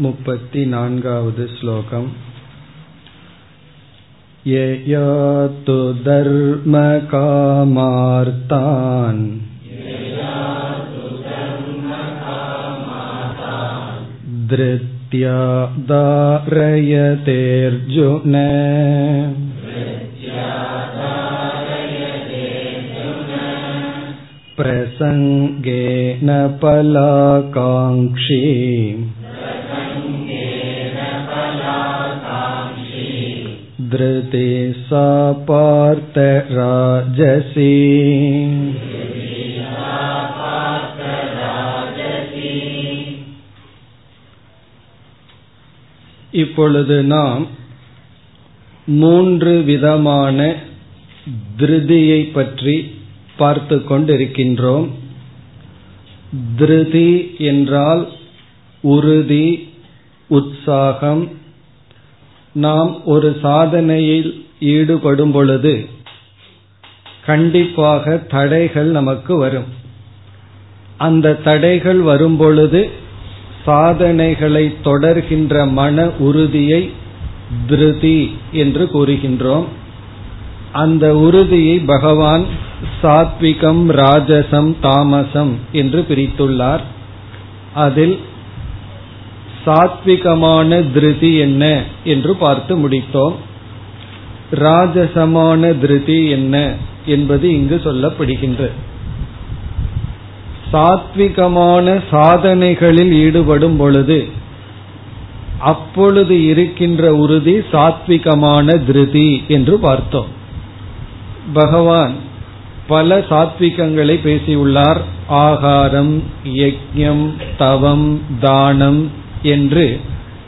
मुपति नान्गावद् श्लोकम् यया तु धर्मकामार्तान् धृत्या धारयतेऽर्जुन प्रसङ्गेन पलाकाङ्क्षी धृते सा पार्थ राजसी இப்பொழுது நாம் மூன்று விதமான திருதியை பற்றி பார்த்து கொண்டிருக்கின்றோம் திருதி என்றால் உறுதி உற்சாகம் நாம் ஒரு சாதனையில் ஈடுபடும் பொழுது கண்டிப்பாக தடைகள் நமக்கு வரும். அந்த தடைகள் வரும் பொழுது சாதனைகளை தொடர்கின்ற மன உறுதியை திருதி என்று கூறுகின்றோம். அந்த உறுதியை பகவான் சாத்விகம் ராஜசம் தாமசம் என்று பிரித்துள்ளார். அதில் சாத்விகமான திருதி என்ன என்று பார்த்து முடித்தோம். ராஜசமான திருதி என்ன என்பது இங்கு சொல்லப்படுகின்றது. சாத்விகமான சாதனைகளில் ஈடுபடும் பொழுது அப்பொழுது இருக்கின்ற உறுதி சாத்விகமான திருதி என்று பார்த்தோம். பகவான் பல சாத்விகங்களை பேசியுள்ளார். ஆகாரம் யஜ்யம் தவம் தானம் என்று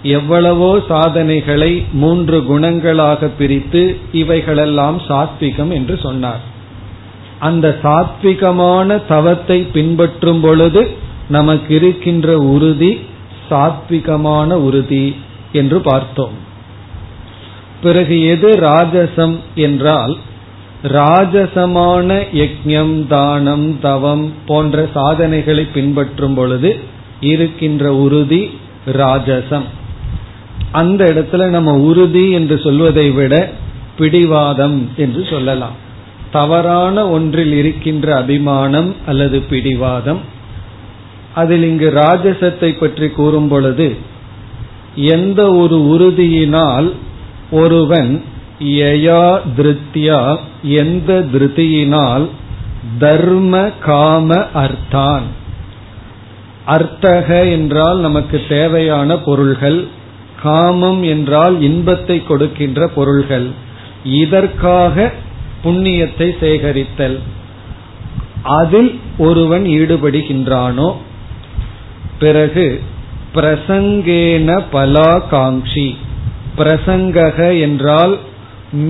எவ்வளவோ சாதனைகளை மூன்று குணங்களாக பிரித்து இவைகளெல்லாம் சாத்விகம் என்று சொன்னார். அந்த சாத்விகமான தவத்தை பின்பற்றும் பொழுது நமக்கு இருக்கின்ற உறுதி சாத்விகமான உறுதி என்று பார்த்தோம். பிறகு எது ராஜசம் என்றால் ராஜசமான யஜம் தானம் தவம் போன்ற சாதனைகளை பின்பற்றும் பொழுது இருக்கின்ற உறுதி ராஜசம். அந்த இடத்துல நம்ம உறுதி என்று சொல்வதை விட பிடிவாதம் என்று சொல்லலாம். தவறான ஒன்றில் இருக்கின்ற அபிமானம் அல்லது பிடிவாதம். அதில் இங்கு ராஜசத்தை பற்றி கூறும் பொழுது எந்த ஒரு உறுதியினால் ஒருவன் யயா திருத்தியா எந்த திருத்தியினால் தர்ம காம அர்த்தான். அர்த்தக என்றால் நமக்கு தேவையான பொருள்கள் காமம் என்றால் இன்பத்தை கொடுக்கின்ற பொருள்கள். இதற்காக புண்ணியத்தை சேகரித்தல். அதில் ஒருவன் ஈடுபடுகின்றானோ பிறகு பிரசங்கேன பலாகாங்கி. பிரசங்கக என்றால்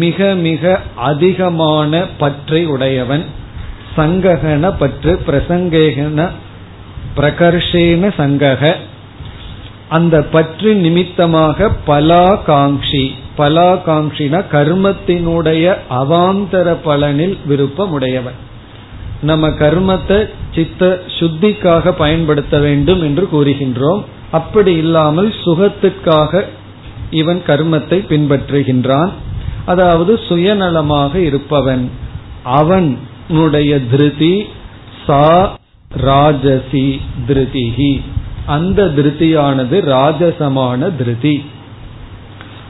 மிக மிக அதிகமான பற்றை உடையவன். சங்ககன பற்று பிரசங்கேகன பிரகர்ஷேன சங்கக அந்த பற்று நிமித்தமாக பலாகாங்கி பலாகாங்கினா கர்மத்தினுடைய அவாந்தர பலனில் விருப்பம் உடையவன் நம்ம கர்மத்தை சித்த சுத்திக்காக பயன்படுத்த வேண்டும் என்று கூறுகின்றோம். அப்படி இல்லாமல் சுகத்திற்காக இவன் கர்மத்தை பின்பற்றுகின்றான். அதாவது சுயநலமாக இருப்பவன். அவனுடைய திருதி சா ராஜசி திருதிகி அந்த திருதியானது ராஜசமான திருதி.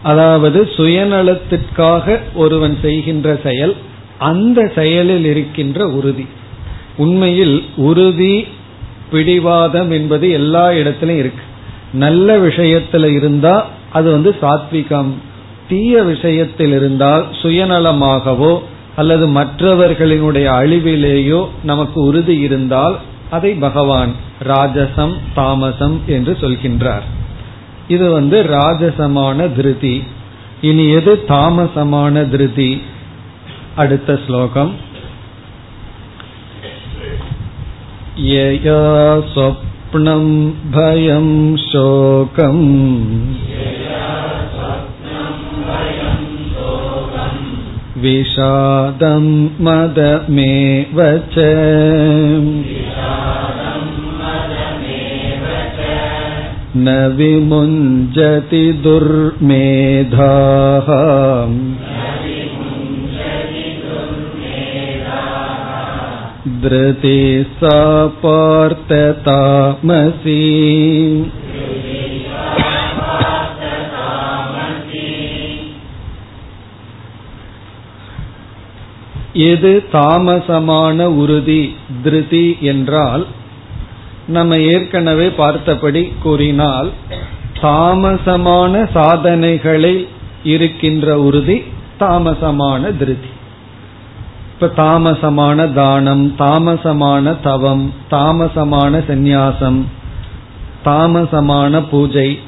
அதாவது சுயநலத்திற்காக ஒருவன் செய்கின்ற செயல் அந்த செயலில் இருக்கின்ற உறுதி. உண்மையில் உறுதி பிடிவாதம் என்பது எல்லா இடத்திலும் இருக்கு. நல்ல விஷயத்துல இருந்தா அது வந்து சாத்விகம். தீய விஷயத்தில் இருந்தால் சுயநலமாகவோ அல்லது மற்றவர்களினுடைய அழிவிலேயோ நமக்கு உறுதி இருந்தால் அதை பகவான் ராஜசம் தாமசம் என்று சொல்கின்றார் இது வந்து ராஜசமான திருதி இனி எது தாமசமான திருதி அடுத்த ஸ்லோகம் यया स्वप्नं भयं शोकम् विषादं मदमेव च न विमुञ्जति दुर्मेधाः धृति सा पार्थतामसि எது தாமசமான உறுதி திருதி என்றால் நம்ம ஏற்கனவே பார்த்தபடி கூறினால் தாமசமான சாதனைகளை இருக்கின்ற உறுதி தாமசமான திருதி. இப்ப தாமசமான தானம் தாமசமான தவம் தாமசமான சந்நியாசம் தாமசமான பூஜை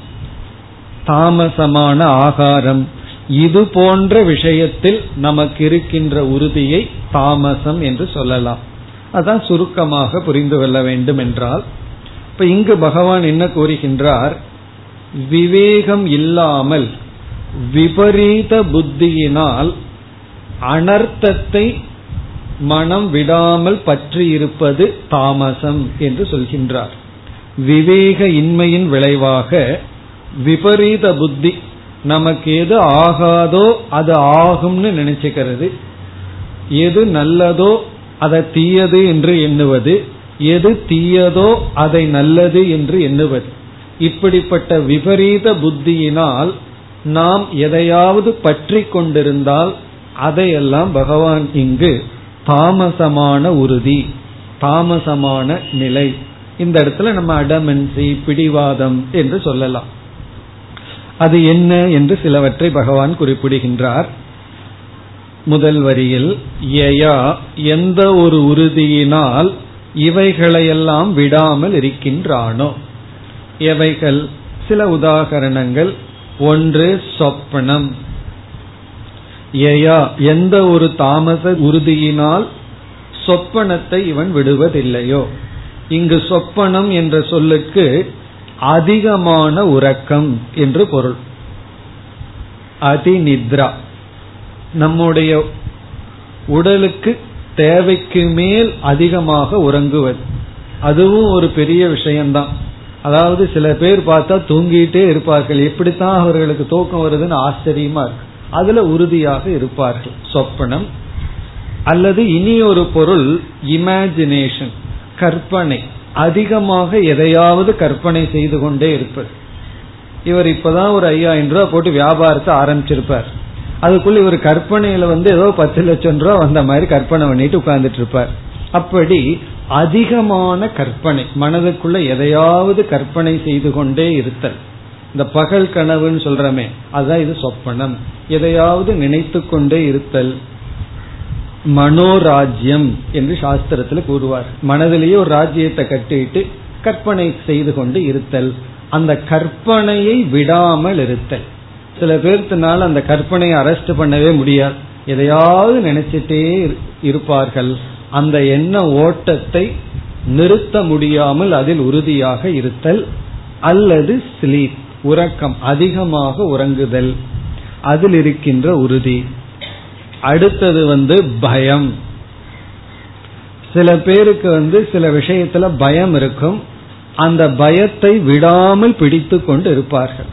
தாமசமான ஆகாரம் இது போன்ற விஷயத்தில் நமக்கு இருக்கின்ற உறுதியை தாமசம் என்று சொல்லலாம். அதான் சுருக்கமாக புரிந்து கொள்ள வேண்டும் என்றால் இப்ப இங்கு பகவான் என்ன கூறுகின்றார்? விவேகம் இல்லாமல் விபரீத புத்தியினால் அனர்த்தத்தை மனம் விடாமல் பற்றி இருப்பது தாமசம் என்று சொல்கின்றார். விவேக இன்மையின் விளைவாக விபரீத புத்தி நமக்கு எது ஆகாதோ அது ஆகும்னு நினைச்சுக்கிறது. எது நல்லதோ அதை தீயது என்று எண்ணுவது எது தீயதோ அதை நல்லது என்று எண்ணுவது. இப்படிப்பட்ட விபரீத புத்தியினால் நாம் எதையாவது பற்றி கொண்டிருந்தால் அதையெல்லாம் பகவான் இங்கு தாமசமான உறுதி தாமசமான நிலை. இந்த இடத்துல நம்ம அடமென்சி பிடிவாதம் என்று சொல்லலாம். அது என்ன என்று சிலவற்றை பகவான் குறிப்பிடுகின்றார். முதல் வரியில் யயா எந்த ஒரு உறுதியினால் இவைகளையெல்லாம் விடாமல் இருக்கின்றானோ. எவைகள்? சில உதாகரணங்கள். ஒன்று சொப்பனம். யயா எந்த ஒரு தாமச உறுதியினால் சொப்பனத்தை இவன் விடுவதில்லையோ. இங்கு சொப்பனம் என்ற சொல்லுக்கு அதிகமான உறக்கம் என்று பொருள். அதிநித்ரா. நம்முடைய உடலுக்கு தேவைக்கு மேல் அதிகமாக உறங்குவது. அதுவும் ஒரு பெரிய விஷயம்தான். அதாவது சில பேர் பார்த்தா தூங்கிட்டே இருப்பார்கள். எப்படித்தான் அவர்களுக்கு தூக்கம் வருதுன்னு ஆச்சரியமா இருக்கு. அதுல உறுதியாக இருப்பார்கள். சொப்பனம். அல்லது இனி ஒரு பொருள் இமேஜினேஷன் கற்பனை. அதிகமாக எதையாவது கற்பனை செய்து கொண்டே இருப்பது. இவர் இப்பதான் ஒரு ஐயாயிரம் ரூபாய் போட்டு வியாபாரத்தை ஆரம்பிச்சிருப்பார். அதுக்குள்ள இவர் கற்பனையில வந்து ஏதோ பத்து லட்சம் ரூபாய் வந்த மாதிரி கற்பனை பண்ணிட்டு உட்கார்ந்துட்டு இருப்பார் அப்படி அதிகமான கற்பனை மனதுக்குள்ள எதையாவது கற்பனை செய்து கொண்டே இருத்தல். இந்த பகல் கனவுன்னு சொல்றமே அதுதான் இது சொப்பனம். எதையாவது நினைத்து கொண்டே இருத்தல். மனோராஜ்யம் என்று சாஸ்திரத்தில் கூறுவார். மனதிலேயே ஒரு ராஜ்யத்தை கட்டிட்டு கற்பனை செய்து கொண்டு இருத்தல். அந்த கற்பனையை விடாமல் இருத்தல். சில பேர்த்தினால அந்த கற்பனையை அரெஸ்ட் பண்ணவே முடியாது. எதையாவது நினைச்சிட்டே இருப்பார்கள். அந்த எண்ண ஓட்டத்தை நிறுத்த முடியாமல் அதில் உறுதியாக இருத்தல் அல்லது ஸ்லீப் உறக்கம் அதிகமாக உறங்குதல். அதில் இருக்கின்ற உறுதி. அடுத்தது வந்து பயம். சில பேருக்கு வந்து சில விஷயத்துல பயம் இருக்கும். அந்த பயத்தை விடாமல் பிடித்து கொண்டு இருப்பார்கள்.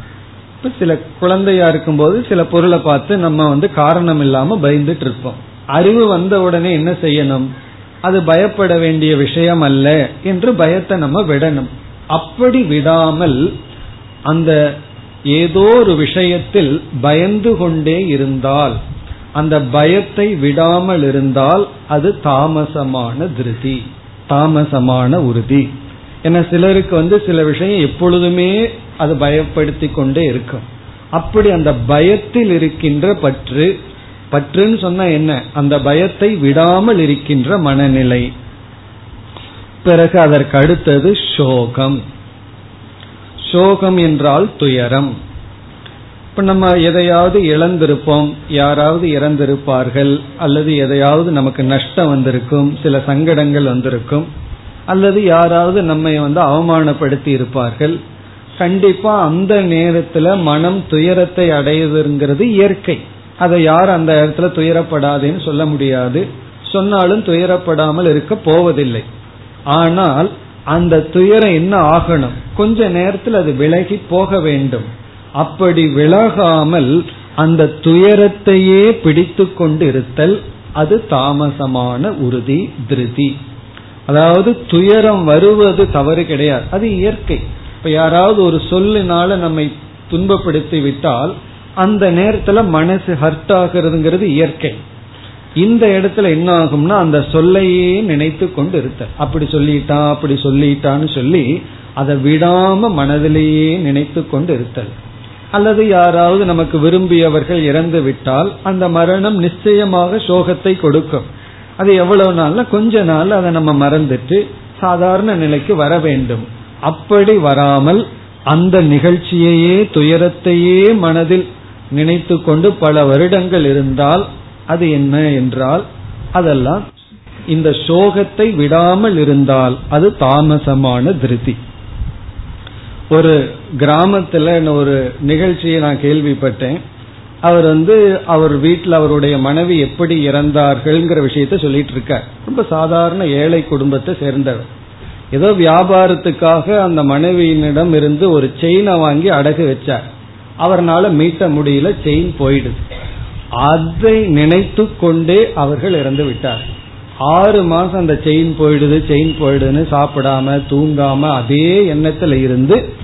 இப்ப சில குழந்தையா இருக்கும்போது சில பொருளை பார்த்து நம்ம வந்து காரணம் இல்லாம பயந்துட்டு இருப்போம். அறிவு வந்த உடனே என்ன செய்யணும்? அது பயப்பட வேண்டிய விஷயம் அல்ல என்று பயத்தை நம்ம விடணும். அப்படி விடாமல் அந்த ஏதோ ஒரு விஷயத்தில் பயந்து கொண்டே இருந்தால் அந்த பயத்தை விடாமல் இருந்தால் அது தாமசமான திருதி தாமசமான உறுதி. ஏன்னா சிலருக்கு வந்து சில விஷயம் எப்பொழுதுமே அது பயப்படுத்தி கொண்டே இருக்கும். அப்படி அந்த பயத்தில் இருக்கின்ற பற்று பற்றுன்னு சொன்னா என்ன? அந்த பயத்தை விடாமல் இருக்கின்ற மனநிலை. பிறகு அதற்கு அடுத்தது சோகம். சோகம் என்றால் துயரம். இப்ப நம்ம எதையாவது இழந்திருப்போம் யாராவது இறந்திருப்பார்கள் அல்லது எதையாவது நமக்கு நஷ்டம் வந்திருக்கும் சில சங்கடங்கள் வந்திருக்கும் அல்லது யாராவது நம்மை வந்து அவமானப்படுத்தி இருப்பார்கள். கண்டிப்பா அந்த நேரத்துல மனம் துயரத்தை அடையுதுங்கிறது இயற்கை. அதை யார் அந்த இடத்துல துயரப்படாதுன்னு சொல்ல முடியாது. சொன்னாலும் துயரப்படாமல் இருக்க போவதில்லை. ஆனால் அந்த துயரம் என்ன ஆகணும்? கொஞ்ச நேரத்தில் அது விலகி போக வேண்டும். அப்படி விலகாமல் அந்த துயரத்தையே பிடித்து கொண்டு இருத்தல் அது தாமசமான உறுதி திருதி. அதாவது துயரம் வருவது தவறு கிடையாது. அது இயற்கை. இப்ப யாராவது ஒரு சொல்லினால நம்மை துன்பப்படுத்தி விட்டால் அந்த நேரத்துல மனசு ஹர்ட் ஆகிறதுங்கிறது இயற்கை. இந்த இடத்துல என்ன ஆகும்னா அந்த சொல்லையே நினைத்து கொண்டு இருத்த அப்படி சொல்லிட்டான் அப்படி சொல்லிட்டான்னு சொல்லி அதை விடாம மனதிலேயே நினைத்து கொண்டு இருத்தல் அல்லது யாராவது நமக்கு விரும்பியவர்கள் இறந்து விட்டால் அந்த மரணம் நிச்சயமாக சோகத்தை கொடுக்கும். அது எவ்வளவு நாள்ல கொஞ்ச நாள் அதை நம்ம மறந்துட்டு சாதாரண நிலைக்கு வர வேண்டும். அப்படி வராமல் அந்த நிகழ்ச்சியையே துயரத்தையே மனதில் நினைத்து கொண்டு பல வருடங்கள் இருந்தால் அது என்ன என்றால் அதெல்லாம் இந்த சோகத்தை விடாமல் இருந்தால் அது தாமசமான திருதி. ஒரு கிராமத்துல ஒரு நிகழ்ச்சியை நான் கேள்விப்பட்டேன். அவர் வந்து அவர் வீட்டில் அவருடைய மனைவி எப்படி இறந்தார்கள்ங்கிற விஷயத்த சொல்லிட்டு இருக்கார் ரொம்ப சாதாரண ஏழை குடும்பத்தை சேர்ந்தவர். ஏதோ வியாபாரத்துக்காக அந்த மனைவியினிடம் இருந்து ஒரு செயினை வாங்கி அடகு வச்சார். அவர்னால மீட்ட முடியல செயின் போயிடுது. அதை நினைத்து கொண்டே அவர்கள் இறந்து விட்டார். ஆறு மாசம் அந்த செயின் போயிடுது செயின் போயிடுதுன்னு சாப்பிடாம தூங்காம அதே எண்ணத்துல இருந்து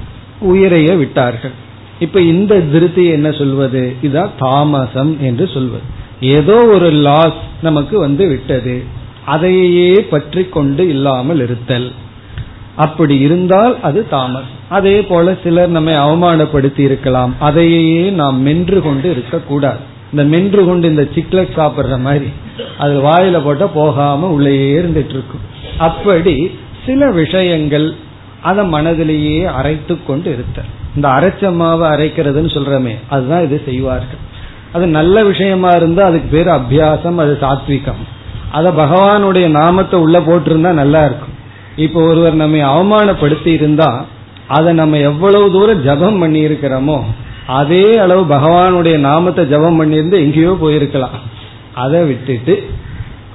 உயிரைய விட்டார்கள். இப்ப இந்த திருத்தி என்ன சொல்வது? இதான் தாமசம் என்று சொல்வது. ஏதோ ஒரு லாஸ் நமக்கு வந்து விட்டது. அதையே பற்றி கொண்டு இல்லாமல் இருத்தல். அப்படி இருந்தால் அது தாமஸ். அதே போல சிலர் நம்மை அவமானப்படுத்தி இருக்கலாம். அதையே நாம் மென்று கொண்டு இருக்கக்கூடாது. இந்த மென்று கொண்டு இந்த சிக்லெட் சாப்பிடுற மாதிரி அது வாயில போட்டா போகாம உள்ளேயே இருந்துட்டு இருக்கும். அப்படி சில விஷயங்கள் அதை மனதிலேயே அரைத்து கொண்டு இருத்தல். இந்த அரைச்ச மாவை அரைக்கிறதுன்னு சொல்றமே அதுதான் இது செய்வார்கள். அது நல்ல விஷயமா இருந்தா அதுக்கு பேர் அபியாசம் அது சாத்விகம். அத பகவானுடைய நாமத்தை உள்ள போட்டிருந்தா நல்லா இருக்கும். இப்போ ஒருவர் நம்மை அவமானப்படுத்தி இருந்தா அதை நம்ம எவ்வளவு தூரம் ஜபம் பண்ணி இருக்கிறோமோ அதே அளவு பகவானுடைய நாமத்தை ஜபம் பண்ணியிருந்து எங்கேயோ போயிருக்கலாம். அதை விட்டுட்டு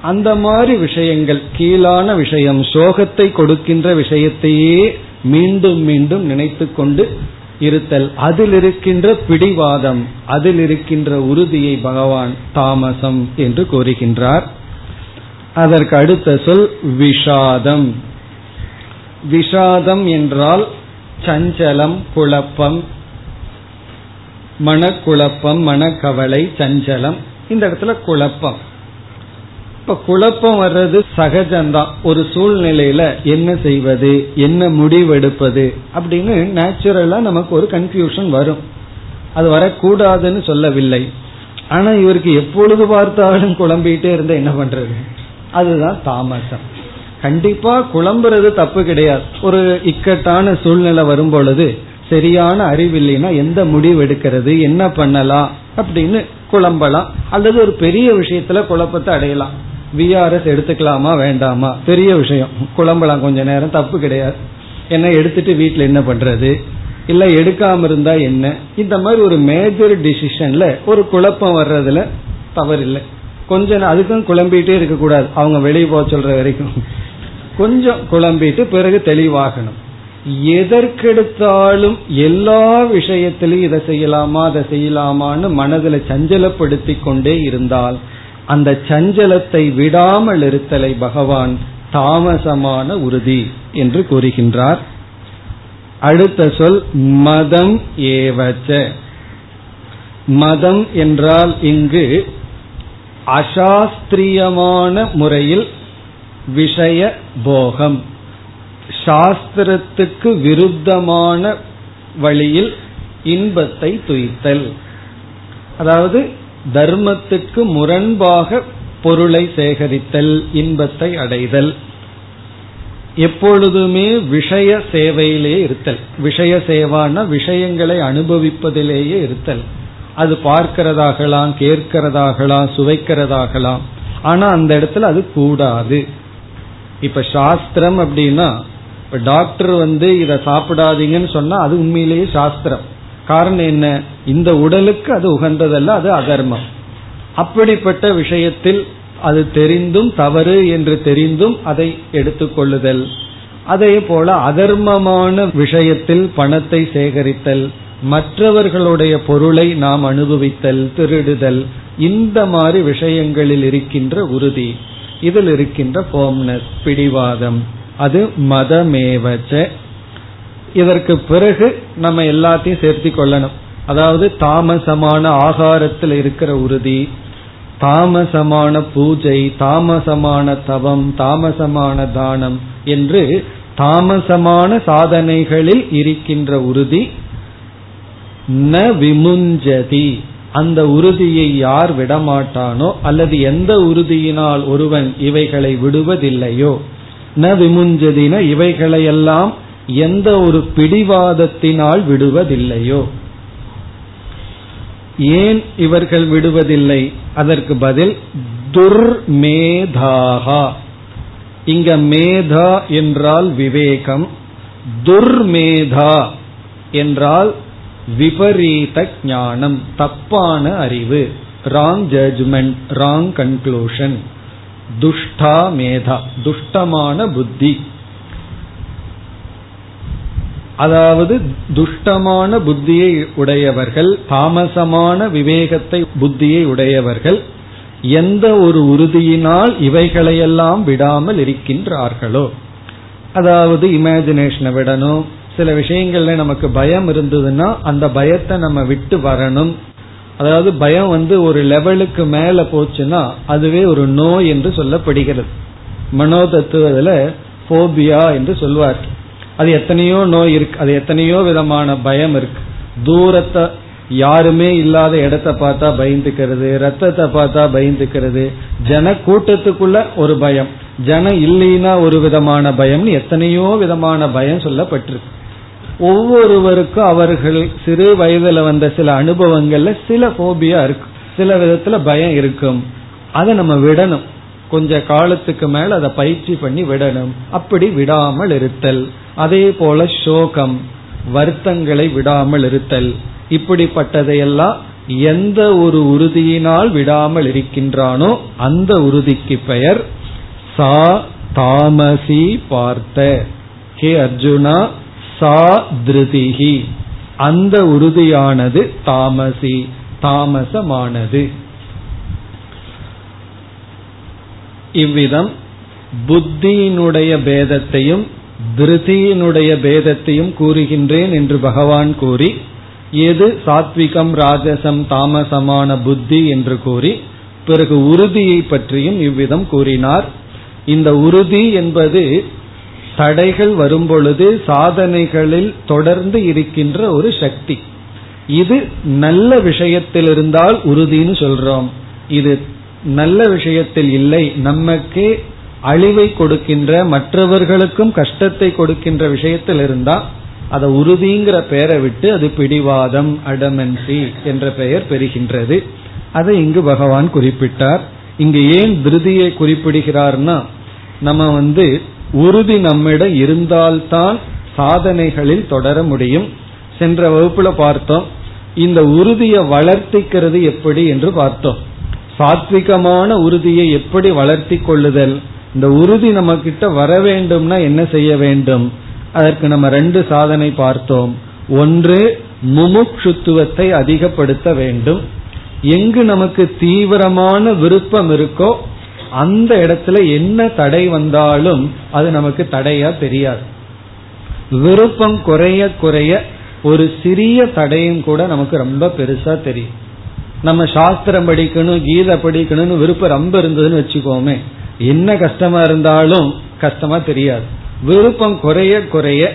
அந்த மாதிரி விஷயங்கள் கீழான விஷயம் சோகத்தை கொடுக்கின்ற விஷயத்தையே மீண்டும் மீண்டும் நினைத்து கொண்டு இருத்தல். அதில் இருக்கின்ற பிடிவாதம் அதில் இருக்கின்ற உறுதியை பகவான் தாமசம் என்று கூறுகின்றார். அதற்கு அடுத்த சொல் விஷாதம். விஷாதம் என்றால் சஞ்சலம் குழப்பம் மனக்குழப்பம் மனக்கவலை சஞ்சலம். இந்த இடத்துல குழப்பம். இப்ப குழப்பம் வர்றது சகஜம்தான். ஒரு சூழ்நிலையில என்ன செய்வது என்ன முடிவெடுப்பது அப்படின்னு நேச்சுரலா நமக்கு ஒரு கன்ஃபியூஷன் வரும். அது வரக்கூடாதுன்னு சொல்லவில்லை. ஆனா இவருக்கு எப்பொழுது பார்த்தாலும் குழம்பிட்டே இருந்தா என்ன பண்றது? அதுதான் தாமசம். கண்டிப்பா குழம்புறது தப்பு கிடையாது. ஒரு இக்கட்டான சூழ்நிலை வரும் பொழுது சரியான அறிவில்லைன்னா எந்த முடிவு எடுக்கிறது என்ன பண்ணலாம் அப்படின்னு குழம்பலாம். அல்லது ஒரு பெரிய விஷயத்துல குழப்பத்தை அடையலாம். விஆர்எஸ் எடுத்துக்கலாமா வேண்டாமா? பெரிய விஷயம். குழம்பலாம் கொஞ்ச நேரம் தப்பு கிடையாது. என்ன எடுத்துட்டு வீட்டில் என்ன பண்றது? இல்ல எடுக்காம இருந்தா என்ன? இந்த மாதிரி ஒரு மேஜர் டிசிஷன்ல ஒரு குழப்பம் வர்றதுல தவறில்லை. கொஞ்சம் அதுக்கும் குழம்பிட்டே இருக்க கூடாது அவங்க வெளியே போக சொல்ற வரைக்கும். கொஞ்சம் குழம்பிட்டு பிறகு தெளிவாகணும். எதற்கெடுத்தாலும் எல்லா விஷயத்திலையும் இதை செய்யலாமா அதை செய்யலாமான்னு மனதில் சஞ்சலப்படுத்தி கொண்டே இருந்தால் அந்த சஞ்சலத்தை விடாமல் இருத்தலை பகவான் தாமசமான உறுதி என்று கூறுகின்றார். அடுத்த சொல் மதம் ஏவச்ச. மதம் என்றால் இங்கு அசாஸ்திரியமான முறையில் விஷய போகம். சாஸ்திரத்துக்கு விருத்தமான வழியில் இன்பத்தை துய்த்தல். அதாவது தர்மத்துக்கு முரண்பாக பொருளை சேகரித்தல் இன்பத்தை அடைதல். எப்பொழுதுமே விஷய சேவையிலே இருத்தல். விஷய சேவான விஷயங்களை அனுபவிப்பதிலேயே இருத்தல். அது பார்க்கிறதாகலாம் கேட்கிறதாகலாம் சுவைக்கிறதாகலாம். ஆனா அந்த இடத்துல அது கூடாது. இப்ப சாஸ்திரம் அப்படின்னா இப்ப டாக்டர் வந்து இதை சாப்பிடாதீங்கன்னு சொன்னா அது உண்மையிலேயே சாஸ்திரம். காரணம் என்ன? இந்த உடலுக்கு அது உகந்ததல்ல அது அதர்மம் அப்படிப்பட்ட விஷயத்தில் அது தெரிந்தும் தவறு என்று தெரிந்தும் அதை எடுத்துக்கொள்ளுதல். அதே போல அதர்மமான விஷயத்தில் பணத்தை சேகரித்தல் மற்றவர்களுடைய பொருளை நாம் அனுபவித்தல் திருடுதல் இந்த மாதிரி விஷயங்களில் இருக்கின்ற உறுதி. இதில் இருக்கின்ற ஃபோம்னஸ் பிடிவாதம். அது மதமேவச்ச இதற்கு பிறகு நம்ம எல்லாத்தையும் சேர்த்தி கொள்ளணும். அதாவது தாமசமான ஆகாரத்தில் இருக்கிற உறுதி தாமசமான பூஜை தாமசமான தவம் தாமசமான தானம் என்று தாமசமான சாதனைகளில் இருக்கின்ற உறுதி ந விமுஞ்சதி. அந்த உறுதியை யார் விடமாட்டானோ அல்லது எந்த உறுதியினால் ஒருவன் இவைகளை விடுவதில்லையோ ந விமுஞ்சதின இவைகளையெல்லாம் எந்த ஒரு பிடிவாதத்தினால் விடுவதில்லையோ. ஏன் இவர்கள் விடுவதில்லை? அதற்கு பதில் துர்மேதாகா இங்க மேதா என்றால் விவேகம் துர்மேதா என்றால் விபரீத ஞானம் தப்பான அறிவு ராங் ஜட்ஜ்மெண்ட் ராங் கன்க்ளூஷன் துஷ்டா மேதா துஷ்டமான புத்தி. அதாவது துஷ்டமான புத்தியை உடையவர்கள் தாமசமான விவேகத்தை புத்தியை உடையவர்கள் எந்த ஒரு உறுதியினால் இவைகளையெல்லாம் விடாமல் இருக்கின்றார்களோ. அதாவது இமேஜினேஷனை விடணும். சில விஷயங்கள்ல நமக்கு பயம் இருந்ததுன்னா அந்த பயத்தை நம்ம விட்டு வரணும். அதாவது பயம் வந்து ஒரு லெவலுக்கு மேல போச்சுன்னா அதுவே ஒரு நோய் என்று சொல்லப்படுகிறது. மனோதத்துவத்துல போபியா என்று சொல்வார்கள். அது எத்தனையோ நோய் இருக்கு. அது எத்தனையோ விதமான பயம் இருக்கு. தூரத்தை யாருமே இல்லாத இடத்த பார்த்தா பயந்துக்கிறது ரத்தத்தை பார்த்தா பயந்துக்கிறது. ஜன கூட்டத்துக்குள்ள ஒரு பயம். ஜன இல்லைன்னா ஒரு விதமான பயம்னு எத்தனையோ விதமான பயம் சொல்லப்பட்டிருக்கு. ஒவ்வொருவருக்கும் அவர்கள் சிறு வயதுல வந்த சில அனுபவங்கள்ல சில போபியா இருக்கு. சில விதத்துல பயம் இருக்கும். அதை நம்ம விடணும். கொஞ்ச காலத்துக்கு மேல அதை பயிற்சி பண்ணி விடணும். அப்படி விடாமல் இருத்தல். அதே போல சோகம் வருத்தங்களை விடாமல் இருத்தல். இப்படிப்பட்டதையெல்லாம் எந்த ஒரு உறுதியினால் விடாமல் இருக்கின்றானோ அந்த உறுதிக்கு பெயர் சா தாமசி பார்த்த. ஹே அர்ஜுனா சா திருதிகி அந்த உறுதியானது தாமசி தாமசமானது. இவ்விதம் புத்தியினுடைய பேதத்தையும் திருதியினுடைய பேதத்தையும் கூறுகின்றேன் என்று பகவான் கூறி எது சாத்விகம் ராஜசம் தாமசமான புத்தி என்று கூறி பிறகு உறுதியை பற்றியும் இவ்விதம் கூறினார். இந்த உறுதி என்பது தடைகள் வரும்பொழுது சாதனைகளில் தொடர்ந்து இருக்கின்ற ஒரு சக்தி. இது நல்ல விஷயத்தில் இருந்தால் உறுதின்னு சொல்றோம். இது நல்ல விஷயத்தில் இல்லை. நமக்கு அழிவை கொடுக்கின்ற மற்றவர்களுக்கும் கஷ்டத்தை கொடுக்கின்ற விஷயத்தில் இருந்தா அதை உறுதிங்கிற பெயரை விட்டு அது பிடிவாதம் அடமன்சி என்ற பெயர் பெறுகின்றது. அதை இங்கு பகவான் குறிப்பிட்டார். இங்கு ஏன் திருதியை குறிப்பிடுகிறார்னா நம்ம வந்து உறுதி நம்மிடம் இருந்தால்தான் சாதனைகளில் தொடர முடியும். சென்ற வகுப்புல பார்த்தோம் இந்த உறுதியை வளர்த்திக்கிறது எப்படி என்று பார்த்தோம். சாத்விகமான உறுதியை எப்படி வளர்த்தி கொள்ளுதல்? இந்த உறுதி நம்ம கிட்ட வர வேண்டும்னா என்ன செய்ய வேண்டும்? அதற்கு நம்ம ரெண்டு சாதனை பார்த்தோம். ஒன்று முமுட்சுத்துவத்தை அதிகப்படுத்த வேண்டும். எங்கு நமக்கு தீவிரமான விருப்பம் இருக்கோ அந்த இடத்துல என்ன தடை வந்தாலும் அது நமக்கு தடையா தெரியாது. விருப்பம் குறைய குறைய ஒரு சிறிய தடையும் கூட நமக்கு ரொம்ப பெருசா தெரியும். நம்ம சாஸ்திரம் படிக்கணும் கீதை படிக்கணும்னு விருப்பம் ரொம்ப இருந்ததுன்னு வச்சுக்கோமே. என்ன கஷ்டமா இருந்தாலும் கஷ்டமா தெரியாது. விருப்பம் குறைய குறைய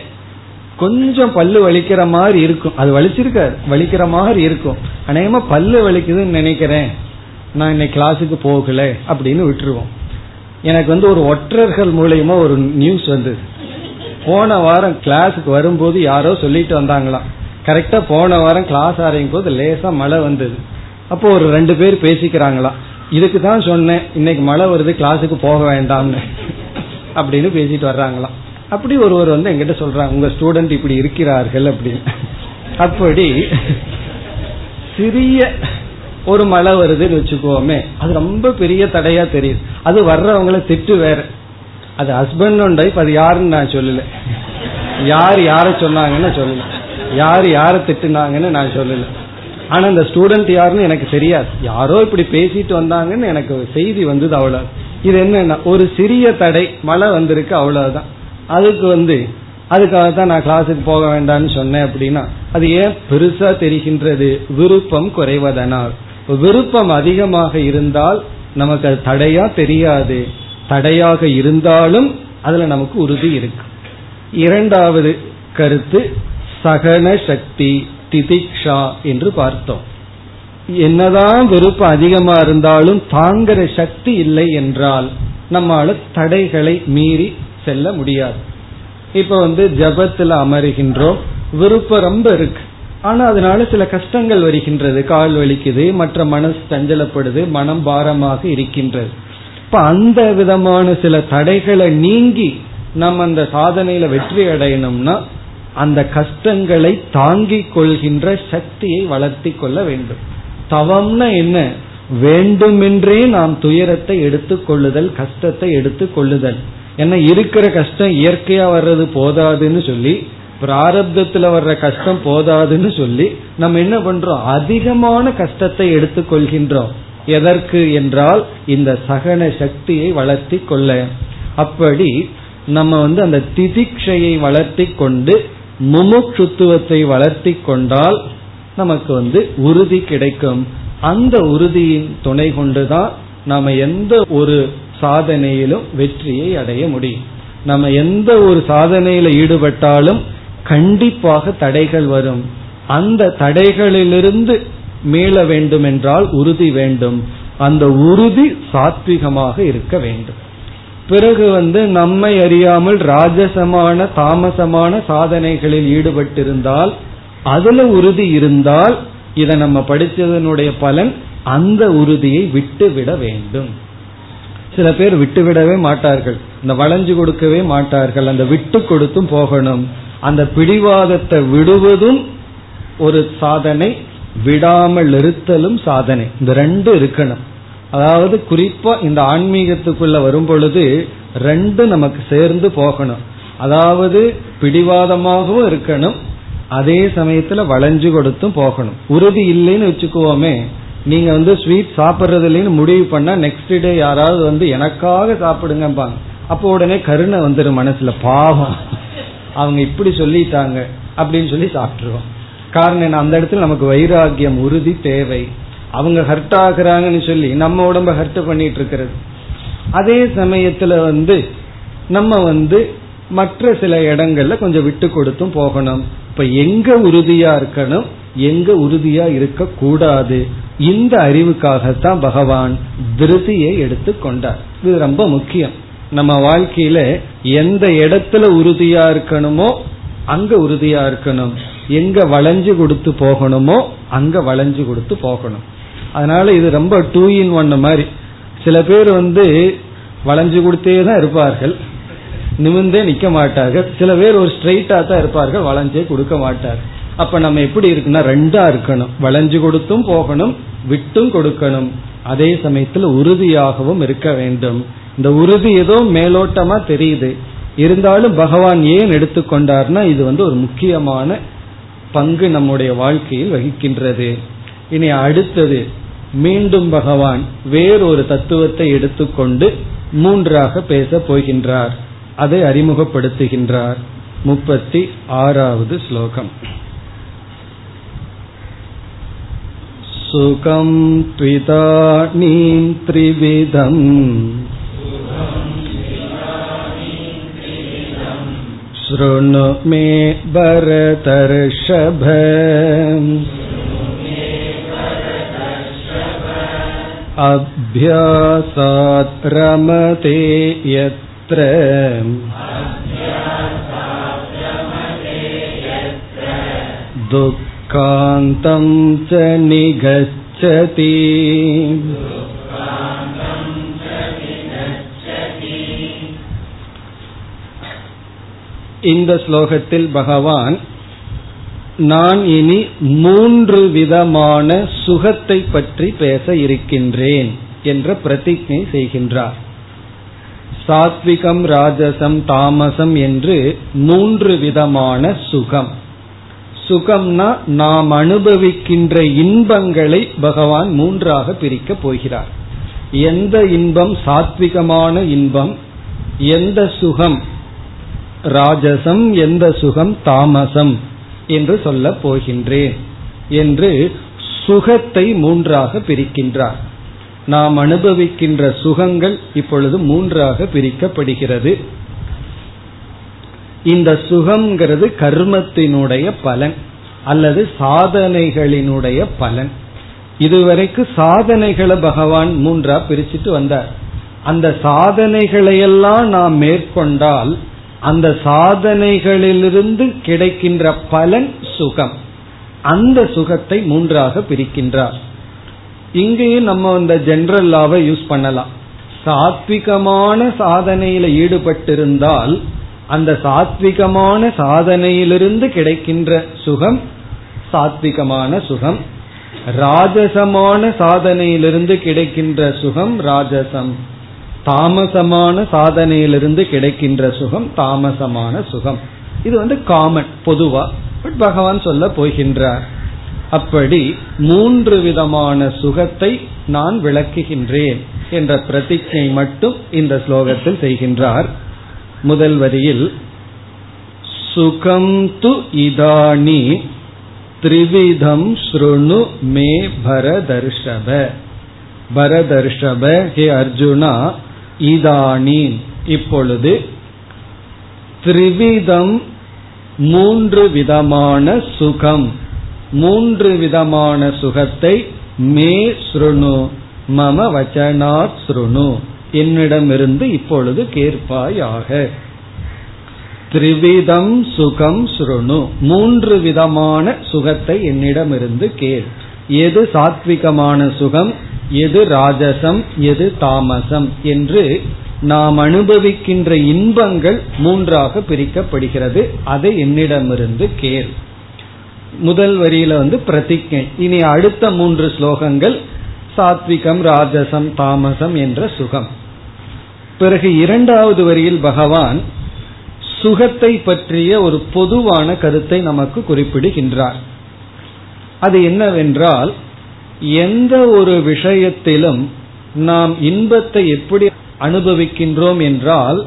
கொஞ்சம் பல்லு வலிக்கிற மாதிரி இருக்கும். அது வலிச்சிருக்காது. வலிக்கிற மாதிரி இருக்கும். அநேகமா பல்லு வலிக்குதுன்னு நினைக்கிறேன். நான் இன்னைக்கு கிளாஸுக்கு போகல அப்படின்னு விட்டுருவோம். எனக்கு வந்து ஒரு ஒற்றர்கள் மூலயமா ஒரு நியூஸ் வந்தது. போன வாரம் கிளாஸுக்கு வரும்போது யாரோ சொல்லிட்டு வந்தாங்களாம். கரெக்டா போன வாரம் கிளாஸ் ஆரம்பிக்கும் போது லேசா மழை வந்தது. அப்போ ஒரு ரெண்டு பேர் பேசிக்கிறாங்களாம் இதுக்கு தான் சொன்னேன் இன்னைக்கு மழை வருது கிளாஸுக்கு போக வேண்டாம்னு. அப்படின்னு பேசிட்டு வர்றாங்களாம் அப்படி ஒருவர் வந்து எங்கிட்ட சொல்றாங்க உங்க ஸ்டூடெண்ட் இப்படி இருக்கிறார்கள் அப்படின்னு. அப்படி சிறிய ஒரு மழை வருதுன்னு வச்சுக்கோமே அது ரொம்ப பெரிய தடையா தெரியுது. அது வர்றவங்கள திட்டு வேற. அது ஹஸ்பண்ட் அண்ட் ஒய்ஃப் அது யாருன்னு நான் சொல்லல. யார் யார சொன்னாங்கன்னு சொல்லல. யார் யார திட்டுனாங்கன்னு நான் சொல்லல. ஆனா அந்த ஸ்டூடெண்ட் யாருன்னு எனக்கு தெரியாது. யாரோ இப்படி பேசிட்டு வந்தாங்கன்னு எனக்கு செய்தி வந்தது அவ்வளவு. இது என்னன்னா ஒரு சிறிய தடை மழை வந்திருக்கு அவ்வளவுதான். அதுக்கு வந்து அதுக்காக தான் நான் கிளாஸுக்கு போக வேண்டாம்னு சொன்னேன் அப்படின்னா அது ஏன் பெருசா தெரிகின்றது? விருப்பம் குறைவதனால். விருப்பம் அதிகமாக இருந்தால் நமக்கு அது தடையா தெரியாது. தடையாக இருந்தாலும் அதுல நமக்கு உறுதி இருக்கு. இரண்டாவது கருத்து சகன சக்தி. திதிக்ஷா என்று பார்த்தோம். என்னதான் விருப்பம் அதிகமா இருந்தாலும் தாங்கிற சக்தி இல்லை என்றால் நம்மால தடைகளை மீறி செல்ல முடியாது. இப்ப வந்து ஜபத்துல அமருகின்றோம். விருப்பம் ரொம்ப இருக்கு. ஆனா அதனால சில கஷ்டங்கள் வருகின்றது. கால் வலிக்குது மற்ற மனசு சஞ்சலப்படுது மனம் பாரமாக இருக்கின்றது. இப்ப அந்த விதமான சில தடைகளை நீங்கி நம்ம அந்த சாதனையில வெற்றி அடையணும்னா அந்த கஷ்டங்களை தாங்கிக் கொள்கின்ற சக்தியை வளர்த்தி கொள்ள வேண்டும். தவம்னா என்ன? வேண்டுமென்றே நாம் துயரத்தை எடுத்துக் கொள்ளுதல் கஷ்டத்தை எடுத்துக் கொள்ளுதல். ஏன்னா இருக்கிற கஷ்டம் இயற்கையா வர்றது போதாதுன்னு சொல்லி பிராரப்தத்துல வர்ற கஷ்டம் போதாதுன்னு சொல்லி நம்ம என்ன பண்றோம்? அதிகமான கஷ்டத்தை எடுத்துக்கொள்கின்றோம் எதற்கு என்றால் இந்த சகன சக்தியை வளர்த்தி கொள்ள. அப்படி நம்ம வந்து அந்த திதிக்ஷையை வளர்த்தி கொண்டு முமுட்சுத்துவத்தை வளர்த்தி கொண்டால் நமக்கு வந்து உறுதி கிடைக்கும். அந்த உறுதியின் துணை கொண்டுதான் நாம எந்த ஒரு சாதனையிலும் வெற்றியை அடைய முடியும். நம்ம எந்த ஒரு சாதனையில ஈடுபட்டாலும் கண்டிப்பாக தடைகள் வரும். அந்த தடைகளிலிருந்து மீள வேண்டும் என்றால் உறுதி வேண்டும். அந்த உறுதி சாத்விகமாக இருக்க வேண்டும். பிறகு வந்து நம்மை அறியாமல் ராஜசமான தாமசமான சாதனைகளில் ஈடுபட்டிருந்தால் அதுல உறுதி இருந்தால் இதை நம்ம படித்ததனுடைய பலன் அந்த உறுதியை விட்டு விட வேண்டும். சில பேர் விட்டுவிடவே மாட்டார்கள். இந்த வளைஞ்சு கொடுக்கவே மாட்டார்கள். அந்த விட்டு கொடுத்தும் போகணும். அந்த பிடிவாதத்தை விடுவதும் ஒரு சாதனை விடாமல் இருத்தலும் சாதனை. இந்த ரெண்டு இருக்கணும். அதாவது குறிப்பா இந்த ஆன்மீகத்துக்குள்ள வரும் பொழுது ரெண்டு நமக்கு சேர்ந்து போகணும். அதாவது பிடிவாதமாகவும் இருக்கணும் அதே சமயத்துல வளைஞ்சு கொடுத்தும் போகணும். உறுதி இல்லைன்னு வச்சுக்குவோமே நீங்க வந்து ஸ்வீட் சாப்பிட்றது இல்லைன்னு முடிவு பண்ணா நெக்ஸ்ட் டே யாராவது வந்து எனக்காக சாப்பிடுங்கம்பாங்க. அப்போ உடனே கருணை வந்துடும் மனசுல பாவம். அவங்க இப்படி சொல்லிட்டாங்க அப்படின்னு சொல்லி சாப்பிட்டுருவோம். காரணம் என்ன? அந்த இடத்துல நமக்கு வைராகியம் உறுதி தேவை. அவங்க ஹர்ட் ஆகுறாங்கன்னு சொல்லி நம்ம உடம்ப ஹர்ட் பண்ணிட்டு இருக்கிறது. அதே சமயத்துல வந்து நம்ம வந்து மற்ற சில இடங்கள்ல கொஞ்சம் விட்டு கொடுத்தும் போகணும். இப்ப எங்க உறுதியா இருக்கணும்? எங்க உறுதியா இருக்க கூடாது இந்த அறிவுக்காகத்தான் பகவான் திருதியை எடுத்து கொண்டார். இது ரொம்ப முக்கியம். நம்ம வாழ்க்கையில எந்த இடத்துல உறுதியா இருக்கணுமோ அங்க உறுதியா இருக்கணும். எங்க வளைஞ்சு கொடுத்து போகணுமோ அங்க வளைஞ்சு கொடுத்து போகணும். அதனால இது ரொம்ப டூ இன் ஒன் மாதிரி. சில பேர் வந்து வளைஞ்சு கொடுத்தே தான் இருப்பார்கள். நிமிந்தே நிக்க மாட்டார்கள். சில பேர் ஒரு ஸ்ட்ரைட்டா தான் இருப்பார்கள். வளைஞ்சே கொடுக்க மாட்டார்கள் அப்ப நம்ம எப்படி இருக்குன்னா ரெண்டா இருக்கணும். வளைஞ்சு கொடுத்தும் போகணும் விட்டும் கொடுக்கணும். அதே சமயத்துல உறுதியாகவும் இருக்க வேண்டும். இந்த உறுதி ஏதோ மேலோட்டமா தெரியுது. இருந்தாலும் பகவான் ஏன் எடுத்துக்கொண்டார்னா இது வந்து ஒரு முக்கியமான பங்கு நம்முடைய வாழ்க்கையில் வகிக்கின்றது. இனி அடுத்தது மீண்டும் பகவான் வேறொரு தத்துவத்தை எடுத்துக்கொண்டு மூன்றாக பேச போகின்றார் அதை அறிமுகப்படுத்துகின்றார் முப்பத்தி ஆறாவது ஸ்லோகம் सुखं त्विदानीं त्रिविधम् शृणु मे भरतर्षभ अभ्यासात् रमते यत्र दुःखान्तं च निगच्छति இந்த ஸ்லோகத்தில் பகவான் நான் இனி மூன்று விதமான சுகத்தை பற்றி பேச இருக்கின்றேன் என்ற பிரதிஜை செய்கின்றார். சாத்விகம் ராஜசம் தாமசம் என்று மூன்று விதமான சுகம். சுகம்னா நாம் அனுபவிக்கின்ற இன்பங்களை பகவான் மூன்றாக பிரிக்கப் போகிறார். எந்த இன்பம் சாத்விகமான இன்பம் எந்த சுகம் ராஜசம் எந்த சுகம் தாமசம். என்று சொல்ல போகின்றேன் என்று சுகத்தை மூன்றாக பிரிக்கின்றார். நாம் அனுபவிக்கின்ற சுகங்கள் இப்பொழுது மூன்றாக பிரிக்கப்படுகிறது. இந்த சுகம்ங்கிறது கர்மத்தினுடைய பலன் அல்லது சாதனைகளினுடைய பலன். இதுவரைக்கு சாதனைகளை பகவான் மூன்றா பிரிச்சுட்டு வந்தார். அந்த சாதனைகளையெல்லாம் நாம் மேற்கொண்டால் அந்த சாதனைகளிலிருந்து கிடைக்கின்ற பலன் சுகம். அந்த சுகத்தை மூன்றாக பிரிக்கின்றார். இங்கேயும் நம்ம அந்த ஜெனரல் லாவை யூஸ் பண்ணலாம். சாத்விகமான சாதனையில ஈடுபட்டிருந்தால் அந்த சாத்விகமான சாதனையிலிருந்து கிடைக்கின்ற சுகம் சாத்விகமான சுகம். ராஜசமான சாதனையிலிருந்து கிடைக்கின்ற சுகம் ராஜசம். தாமசமான சாதனையிலிருந்து கிடைக்கின்ற சுகம் தாமசமான சுகம். இது வந்து காமன் பொதுவா. பட் பகவான் சொல்ல போகின்றார் அப்படி மூன்று விதமான சுகத்தை நான் விளக்குகின்றேன் என்ற பிரதிஜை மட்டும் இந்த ஸ்லோகத்தில் செய்கின்றார். முதல் வரியில் சுகம் து இதானி த்ரிவிதம் ஸ்ருணு மே பரதர்ஷப. பரதர்ஷப ஹே அர்ஜுனா இதானீம் இப்பொழுது த்ரிவிதம் மூன்று விதமான சுகம். மூன்று விதமான சுகத்தை மே ஸ்ருணு மம வச்சனாத் ஸ்ருணு. என்னிடமிருந்து இப்பொழுது கேட்பாயாக. த்ரிவிதம் சுகம் ஸ்ருணு. மூன்று விதமான சுகத்தை என்னிடமிருந்து கேள். எது சாத்விகமான சுகம் எது ராஜசம் எது தாமசம் என்று நாம் அனுபவிக்கின்ற இன்பங்கள் மூன்றாக பிரிக்கப்படுகிறது. அதை என்னிடமிருந்து கேள். முதல் வரியில வந்து பிரதிஜை. இனி அடுத்த மூன்று ஸ்லோகங்கள் சாத்விகம் ராஜசம் தாமசம் என்ற சுகம். பிறகு இரண்டாவது வரியில் பகவான் சுகத்தை பற்றிய ஒரு பொதுவான கருத்தை நமக்கு குறிப்பிடுகின்றார். அது என்னவென்றால் எந்த ஒரு விஷயத்திலும் நாம் இன்பத்தை எப்படி அனுபவிக்கின்றோம் என்றால்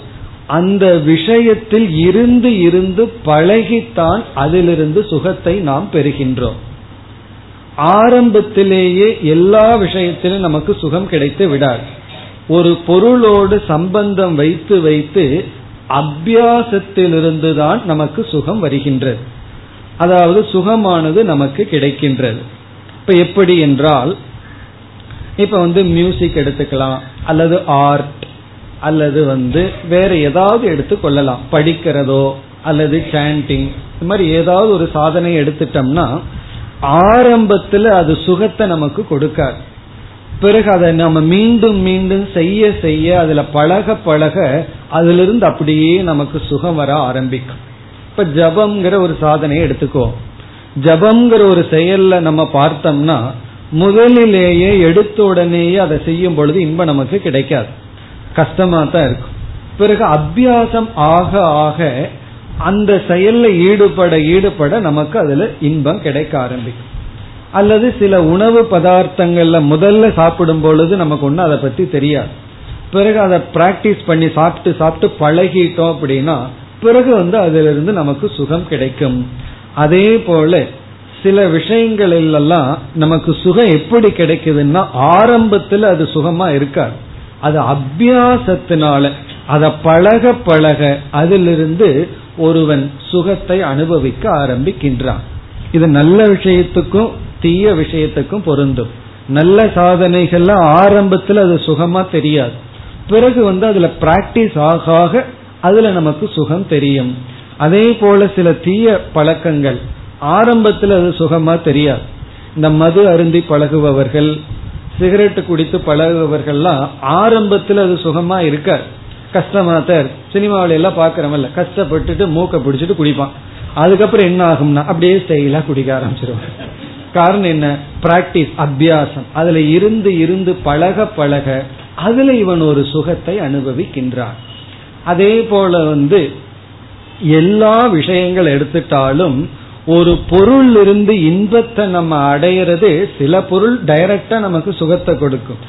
அந்த விஷயத்தில் இருந்து இருந்து பழகித்தான் அதிலிருந்து சுகத்தை நாம் பெறுகின்றோம். ஆரம்பத்திலேயே எல்லா விஷயத்திலும் நமக்கு சுகம் கிடைத்து விடாது. ஒரு பொருளோடு சம்பந்தம் வைத்து வைத்து அபியாசத்திலிருந்து தான் நமக்கு சுகம் வருகின்றது. அதாவது சுகமானது நமக்கு கிடைக்கின்றது. இப்ப எப்படி என்றால் இப்ப வந்து மியூசிக் எடுத்துக்கலாம் அல்லது ஆர்ட் அல்லது வந்து வேற ஏதாவது எடுத்துக்கொள்ளலாம் படிக்கிறதோ அல்லது சாண்டிங் இந்த மாதிரி ஏதாவது ஒரு சாதனை எடுத்துட்டோம்னா ஆரம்பத்துல அது சுகத்தை நமக்கு கொடுக்காது. பிறகு அதை நம்ம மீண்டும் மீண்டும் செய்ய செய்ய அதுல பழக பழக அதிலிருந்து அப்படியே நமக்கு சுகம் வர ஆரம்பிக்கும். இப்ப ஜபம்ங்கிற ஒரு சாதனையை எடுத்துக்கோ. ஜபம்ங்கிற ஒரு செயல்ல நம்ம பார்த்தோம்னா முதலிலேயே எடுத்த உடனேயே அதை செய்யும் பொழுது இன்பம் நமக்கு கிடைக்காது. கஷ்டமா தான் இருக்கும். பிறகு அபியாசம் ஆக ஆக அந்த செயல்ல ஈடுபட ஈடுபட நமக்கு அதுல இன்பம் கிடைக்க ஆரம்பிக்கும். அல்லது சில உணவு பதார்த்தங்கள்ல முதல்ல சாப்பிடும் பொழுது நமக்கு ஒண்ணு அதை பத்தி தெரியாது. பிறகு அதை பிராக்டிஸ் பண்ணி சாப்பிட்டு சாப்பிட்டு பழகிட்டோம் அப்படின்னா பிறகு வந்து அதிலிருந்து நமக்கு சுகம் கிடைக்கும். அதே போல சில விஷயங்களிலெல்லாம் நமக்கு சுகம் எப்படி கிடைக்குதுன்னா ஆரம்பத்தில் அது சுகமா இருக்காது. அது அபியாசத்தினால அதை பழக பழக அதிலிருந்து ஒருவன் சுகத்தை அனுபவிக்க ஆரம்பிக்கின்றான். இது நல்ல விஷயத்துக்கும் தீய விஷயத்துக்கும் பொருந்தும். நல்ல சாதனைகள்ல ஆரம்பத்தில் அது சுகமா தெரியாது. பிறகு வந்து அதுல பிராக்டிஸ் ஆக ஆக அதுல நமக்கு சுகம் தெரியும். அதே போல சில தீய பழக்கங்கள் ஆரம்பத்தில் அது சுகமா தெரியாது. இந்த மது அருந்தி பழகுபவர்கள் சிகரெட் குடித்து பழகுபவர்கள்லாம் ஆரம்பத்தில் அது சுகமா இருக்க கஷ்டமா தான் சினிமாவில எல்லாம் பாக்குறவல்ல கஷ்டப்பட்டுட்டு மூக்க பிடிச்சிட்டு குடிப்பான். அதுக்கப்புறம் என்ன ஆகும்னா அப்படியே ஸ்டைலா குடிக்க ஆரம்பிச்சிருவாங்க காரணம் என்ன? பிராக்டிஸ் அபியாசம். அதுல இருந்து இருந்து பழக பழக அதுல இவன் ஒரு சுகத்தை அனுபவிக்கின்றான். அதே போல வந்து எல்லா விஷயங்கள் எடுத்துட்டாலும் ஒரு பொருள் இருந்து இன்பத்தை நம்ம அடையிறது சில பொருள் டைரக்டா நமக்கு சுகத்தை கொடுக்கும்.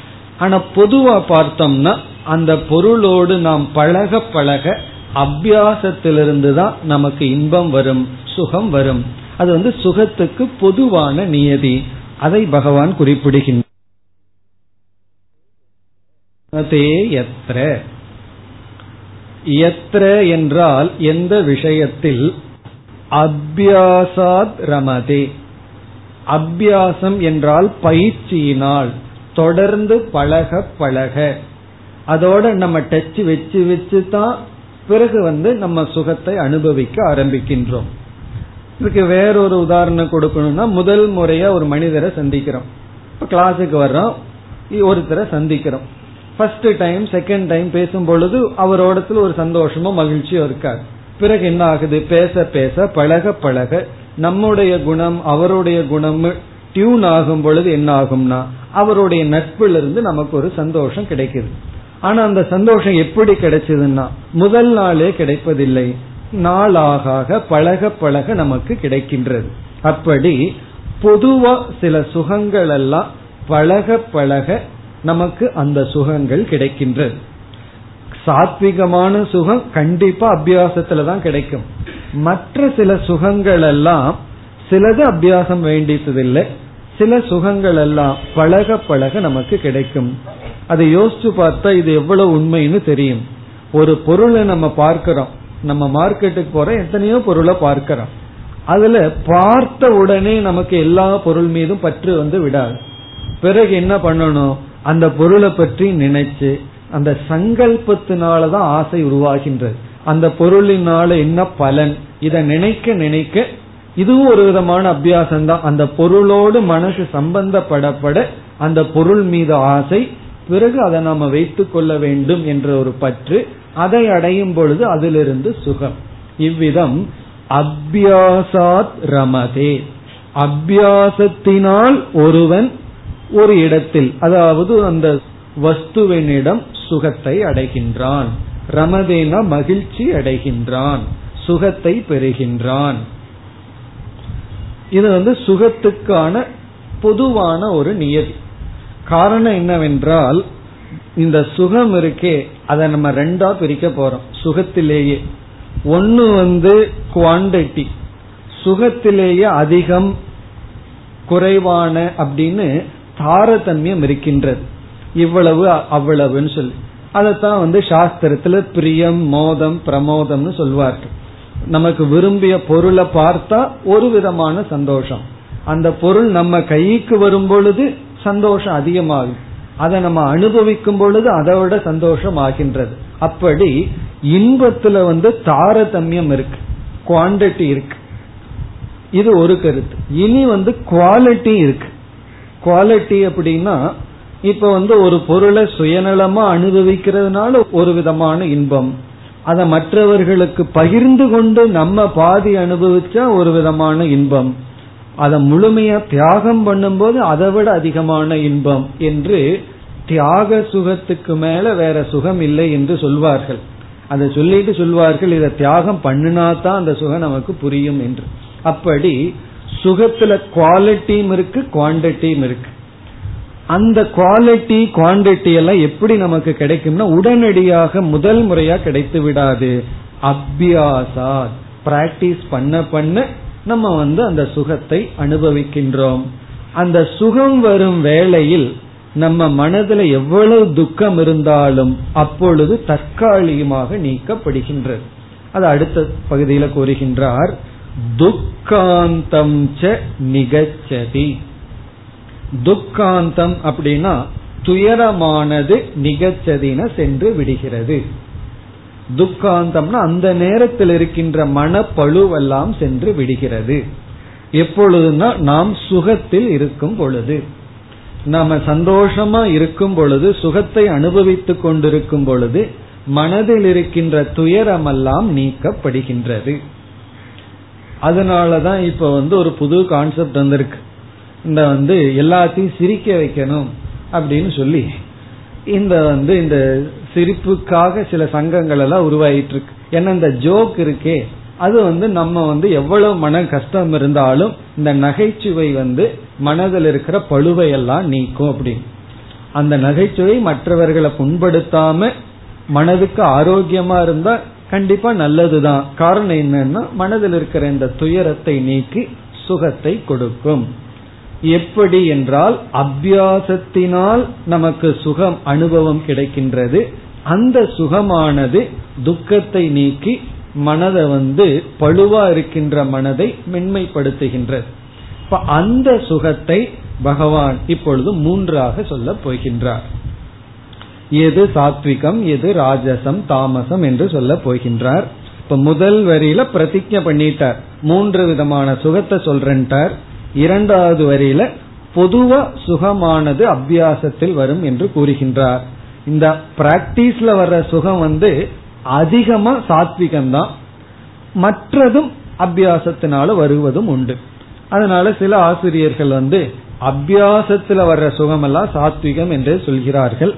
ஆனா பொதுவா பார்த்தோம்னா அந்த பொருளோடு நாம் பழக பழக அபியாசத்திலிருந்து தான் நமக்கு இன்பம் வரும் சுகம் வரும். அது வந்து சுகத்துக்கு பொதுவான நியதி. அதை பகவான் குறிப்பிடுகின்ற எத்திர என்றால் எந்த விஷயத்தில்? அபியாசாத் ரமதே. அபியாசம் என்றால் பயிற்சியினால் தொடர்ந்து பழக பழக. அதோட நம்ம டச் வச்சு வச்சு தான் பிறகு வந்து நம்ம சுகத்தை அனுபவிக்க ஆரம்பிக்கின்றோம். இதுக்கு வேறொரு உதாரணம் கொடுக்கணும்னா முதல் முறையா ஒரு மனிதரை சந்திக்கிறோம். இப்ப கிளாஸுக்கு வர்றோம் ஒருத்தரை சந்திக்கிறோம். ஃபர்ஸ்ட் டைம் செகண்ட் டைம் பேசும் பொழுது அவரோடத்துல ஒரு சந்தோஷமோ மகிழ்ச்சியோ இருக்காது. பிறகு என்ன ஆகுது? பேச பேச பழக பழக நம்முடைய குணம் அவருடைய குணம் டியூன் ஆகும் பொழுது என்ன ஆகும்னா அவருடைய நட்புல இருந்து நமக்கு ஒரு சந்தோஷம் கிடைக்குது. ஆனா அந்த சந்தோஷம் எப்படி கிடைச்சதுன்னா முதல் நாளே கிடைப்பதில்லை. நாளாக பழக பழக நமக்கு கிடைக்கின்றது. அப்படி பொதுவா சில சுகங்கள் எல்லாம் பழக பழக நமக்கு அந்த சுகங்கள் கிடைக்கின்றது. சாத்விகமான சுகம் கண்டிப்பா அபியாசத்துல தான் கிடைக்கும். மற்ற சில சுகங்கள் எல்லாம் சிலது அபியாசம் வேண்டியதில்லை. சில சுகங்கள் எல்லாம் பழக பழக நமக்கு கிடைக்கும். அதை யோசிச்சு பார்த்தா இது எவ்வளவு உண்மைன்னு தெரியும். ஒரு பொருளை நம்ம பார்க்கிறோம். நம்ம மார்க்கெட்டுக்கு போற எத்தனையோ பொருளை பார்க்கிறோம். அதுல பார்த்த உடனே நமக்கு எல்லா பொருள் மீதும் பற்று வந்து விடாது. பிறகு என்ன பண்ணணும்? அந்த பொருளை பற்றி நினைச்சு அந்த சங்கல்பத்தினாலதான் ஆசை உருவாகின்றது. அந்த பொருளினால என்ன பலன்? இதை நினைக்க நினைக்க இதுவும் ஒரு விதமான அபியாசம் தான் அந்த பொருளோடு மனசு சம்பந்தப்படப்பட அந்த பொருள் மீது ஆசை பிறகு அதை நாம வைத்துக் கொள்ள வேண்டும் என்ற ஒரு பற்று அதை அடையும் பொழுது அதிலிருந்து சுகம். இவ்விதம் அபியாசாத் ரமதே. அபியாசத்தினால் ஒருவன் ஒரு இடத்தில் அதாவது அந்த வஸ்துவனிடம் சுகத்தை அடைகின்றான். ரமதேனா மகிழ்ச்சி அடைகின்றான். சுகத்தை பெறுகின்றான். இது வந்து சுகத்துக்கான பொதுவான ஒரு நியதி. காரணம் என்னவென்றால் இந்த சுகம் இருக்கே அதை நம்ம ரெண்டா பிரிக்க போறோம். சுகத்திலேயே. ஒன்னு வந்து குவாண்டிட்டி சுகத்திலேயே அதிகம் குறைவான அப்படின்னு தாரதமியம் இருக்கின்றது. இவ்வளவு அவ்வளவுன்னு சொல்லி. அதைத்தான் வந்து சாஸ்திரத்துல பிரியம் மோதம் பிரமோதம்னு சொல்வார்கள். நமக்கு விரும்பிய பொருளை பார்த்தா ஒரு விதமான சந்தோஷம். அந்த பொருள் நம்ம கைக்கு வரும் பொழுது சந்தோஷம் அதிகமாகும். அதை நம்ம அனுபவிக்கும் பொழுது அதை விட சந்தோஷம் ஆகின்றது. அப்படி இன்பத்துல வந்து தாரதமியம் இருக்கு. குவாண்டிட்டி இருக்கு. இது ஒரு கருத்து. இனி வந்து குவாலிட்டி இருக்கு. குவாலிட்டி அப்படின்னா இப்ப வந்து ஒரு பொருளை சுயநலமா அனுபவிக்கிறதுனால ஒரு விதமான இன்பம். அதை மற்றவர்களுக்கு பகிர்ந்து கொண்டு நம்ம பாதி அனுபவிச்சா ஒரு விதமான இன்பம். அதை முழுமையா தியாகம் பண்ணும்போது அதை விட அதிகமான இன்பம் என்று தியாக சுகத்துக்கு மேல வேற சுகம் இல்லை என்று சொல்வார்கள். அதை சொல்லிட்டு சொல்வார்கள் இதை தியாகம் பண்ணினா தான் அந்த சுகம் நமக்கு புரியும் என்று. அப்படி சுகத்துல குவாலிட்டியும் இருக்கு குவான்டிட்டியும் இருக்கு. அந்த குவாலிட்டி குவான்டிட்டி எல்லாம் எப்படி நமக்கு கிடைக்கும்னா உடனடியாக முதல் முறையா கிடைத்து விடாது. அபியாசா பிராக்டிஸ் பண்ண பண்ண நம்ம வந்து அந்த சுகத்தை அனுபவிக்கின்றோம். அந்த சுகம் வரும் வேளையில் நம்ம மனதுல எவ்வளவு துக்கம் இருந்தாலும் அப்பொழுது தற்காலிகமாக நீக்கப்படுகின்றது. அது அடுத்த பகுதியில கூறுகின்றார். துக்காந்தம் ச நிகச்சதி. துக்காந்தம் அப்படின்னா துயரமானது நிகச்சதின சென்று விடுகிறது. துக்காந்தம்னா அந்த நேரத்தில் இருக்கின்ற மனப்பழுவெல்லாம் சென்று விடுகிறது. எப்பொழுதுனா நாம் சுகத்தில் இருக்கும் பொழுது. நாம சந்தோஷமா இருக்கும் பொழுது சுகத்தை அனுபவித்துக் கொண்டிருக்கும் பொழுது மனதில் இருக்கின்ற துயரமெல்லாம் நீக்கப்படுகின்றது. அதனாலதான் இப்ப வந்து ஒரு புது கான்செப்ட் வந்திருக்கு. இந்த வந்து எல்லாத்தையும் சிரிக்க வைக்கணும் அப்படின்னு சொல்லி இந்த வந்து இந்த சிரிப்புக்காக சில சங்கங்கள் எல்லாம் உருவாயிட்டு இருக்கு. ஏன்னா இந்த ஜோக் இருக்கே. அது வந்து நம்ம வந்து எவ்வளவு மன கஷ்டம் இருந்தாலும் இந்த நகைச்சுவை வந்து மனதில் இருக்கிற பழுவையெல்லாம் நீக்கும் அப்படின்னு. அந்த நகைச்சுவை மற்றவர்களை புண்படுத்தாம மனதுக்கு ஆரோக்கியமா இருந்தா கண்டிப்பா நல்லதுதான். காரணம் என்னன்னா மனதில் இருக்கிற இந்த துயரத்தை நீக்கி சுகத்தை கொடுக்கும். எப்படி என்றால் அபியாசத்தினால் நமக்கு சுகம் அனுபவம் கிடைக்கின்றது. அந்த சுகமானது துக்கத்தை நீக்கி மனதை வந்து பழுவா இருக்கின்ற மனதை மென்மைப்படுத்துகின்றது. இப்ப அந்த சுகத்தை பகவான் இப்பொழுது மூன்றாக சொல்ல போகின்றார். எது சாத்விகம் எது ராஜசம் தாமசம் என்று சொல்ல போகின்றார். இப்ப முதல் வரியில பிரதிஜ பண்ணிட்டார். மூன்று விதமான சுகத்தை சொல்றன்ட்டார். இரண்டாவது வரியில பொதுவா சுகமானது அபியாசத்தில் வரும் என்று கூறுகின்றார். இந்த பிராக்டிஸ்ல வர்ற சுகம் வந்து அதிகமா சாத்விகம் தான் மற்றதும் அபியாசத்தினால வருவதும் உண்டு. அதனால சில ஆசிரியர்கள் வந்து அபியாசத்துல வர்ற சுகமெல்லாம் சாத்விகம் என்று சொல்கிறார்கள்.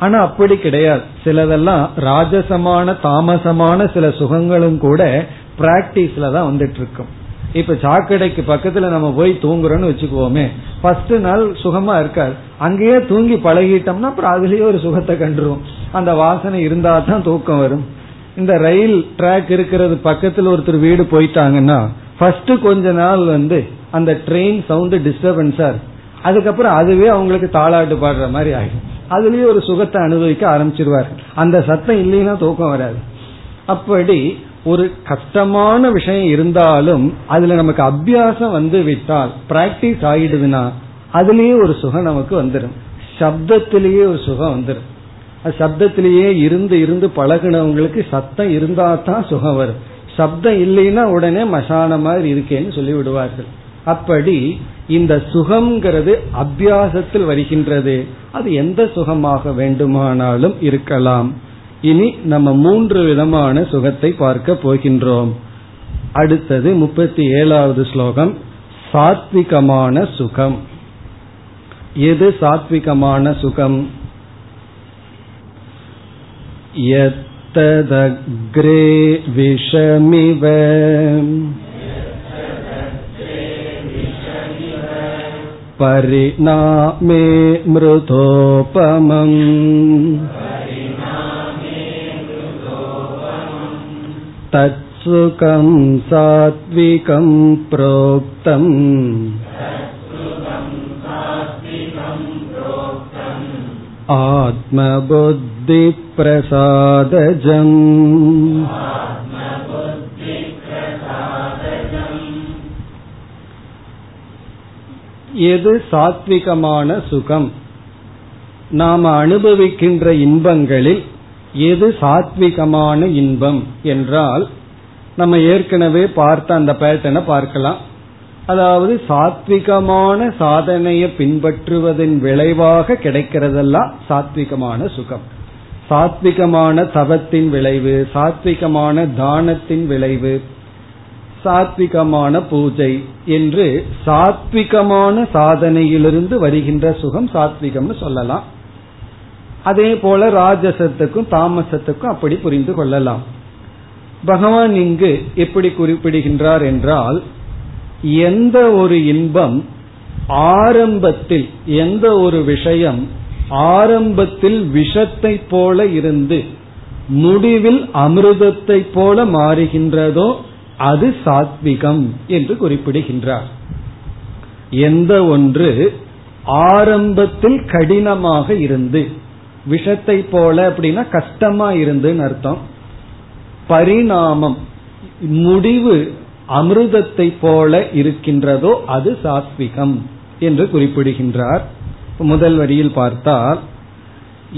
ஆனா அப்படி கிடையாது. சிலதெல்லாம் ராஜசமான தாமசமான சில சுகங்களும் கூட பிராக்டிஸ்ல தான் வந்துட்டு இருக்கும் இப்ப சாக்கடைக்கு பக்கத்துல நம்ம போய் தூங்குறோம்னு வச்சுக்குவோமே. ஃபர்ஸ்ட் நாள் சுகமா இருக்காது. அங்கேயே தூங்கி பழகிட்டோம்னா அப்புறம் அதுலயே ஒரு சுகத்தை கண்டுருவோம். அந்த வாசனை இருந்தா தான் தூக்கம் வரும். இந்த ரயில் ட்ராக் இருக்கிறது பக்கத்துல ஒருத்தர் வீடு போயிட்டாங்கன்னா ஃபர்ஸ்ட் கொஞ்ச நாள் வந்து அந்த ட்ரெயின் சவுண்ட் டிஸ்டர்பன்ஸா இருக்கு அதுக்கப்புறம் அதுவே அவங்களுக்கு தாளாட்டு பாடுற மாதிரி ஆகும் அதுலயே ஒரு சுகத்தை அனுபவிக்க ஆரம்பிச்சிருவார். அந்த சத்தம் இல்லைன்னா தூக்கம் வராது. அப்படி ஒரு கஷ்டமான விஷயம் இருந்தாலும் அதுல நமக்கு அபியாசம் வந்து விட்டால் பிராக்டிஸ் ஆயிடுதுன்னா அதுலயே ஒரு சுகம் நமக்கு வந்துடும் சப்தத்திலேயே ஒரு சுகம் வந்துடும் சப்தத்திலேயே இருந்து இருந்து பழகினவங்களுக்கு சத்தம் இருந்தா தான் சுகம் வரும். சப்தம் இல்லைன்னா உடனே மசான மாதிரி இருக்கேன்னு சொல்லி விடுவார்கள் அப்படி இந்த சுகம்ங்கிறது அபியாசத்தில் வருகின்றது அது எந்த சுகமாக வேண்டுமானாலும் இருக்கலாம் இனி நம்ம மூன்று விதமான சுகத்தை பார்க்க போகின்றோம் அடுத்தது முப்பத்தி ஏழாவது ஸ்லோகம் சாத்விகமான சுகம் எது சாத்விகமான சுகம் यत्तदग्रे विषमिव परिणामे मृतोपमम् तत्सुखं सात्विकं प्रोक्तम् आत्मबुद्धिप्रसादजम् எது சாத்விகமான சுகம்? நாம அனுபவிக்கின்ற இன்பங்களில் எது சாத்விகமான இன்பம் என்றால் நம்ம ஏற்கனவே பார்த்த அந்த பேட்டனை பார்க்கலாம். அதாவது சாத்விகமான சாதனையை பின்பற்றுவதன் விளைவாக கிடைக்கிறதெல்லாம் சாத்விகமான சுகம். சாத்விகமான தவத்தின் விளைவு சாத்விகமான தானத்தின் விளைவு சாத்விகமான பூஜை என்று சாத்விகமான சாதனையிலிருந்து வருகின்ற சுகம் சாத்விகம்னு சொல்லலாம். அதே போல ராஜசத்துக்கும் தாமசத்துக்கும் அப்படி புரிந்து கொள்ளலாம். பகவான் இங்கு எப்படி குறிப்பிடுகின்றார் என்றால் எந்த ஒரு இன்பம் ஆரம்பத்தில் எந்த ஒரு விஷயம் ஆரம்பத்தில் விஷத்தை போல இருந்து முடிவில் அமிர்தத்தை போல மாறுகின்றதோ அது சாத்விகம் என்று குறிப்பிடுகின்றார். எந்த ஒன்று ஆரம்பத்தில் கடினமாக இருந்து விஷத்தை போல அப்படின்னா கஷ்டமா இருந்துன்னு அர்த்தம். பரிணாமம் முடிவு அமிர்தத்தை போல இருக்கின்றதோ அது சாத்விகம் என்று குறிப்பிடுகின்றார். முதல் வரியில் பார்த்தால்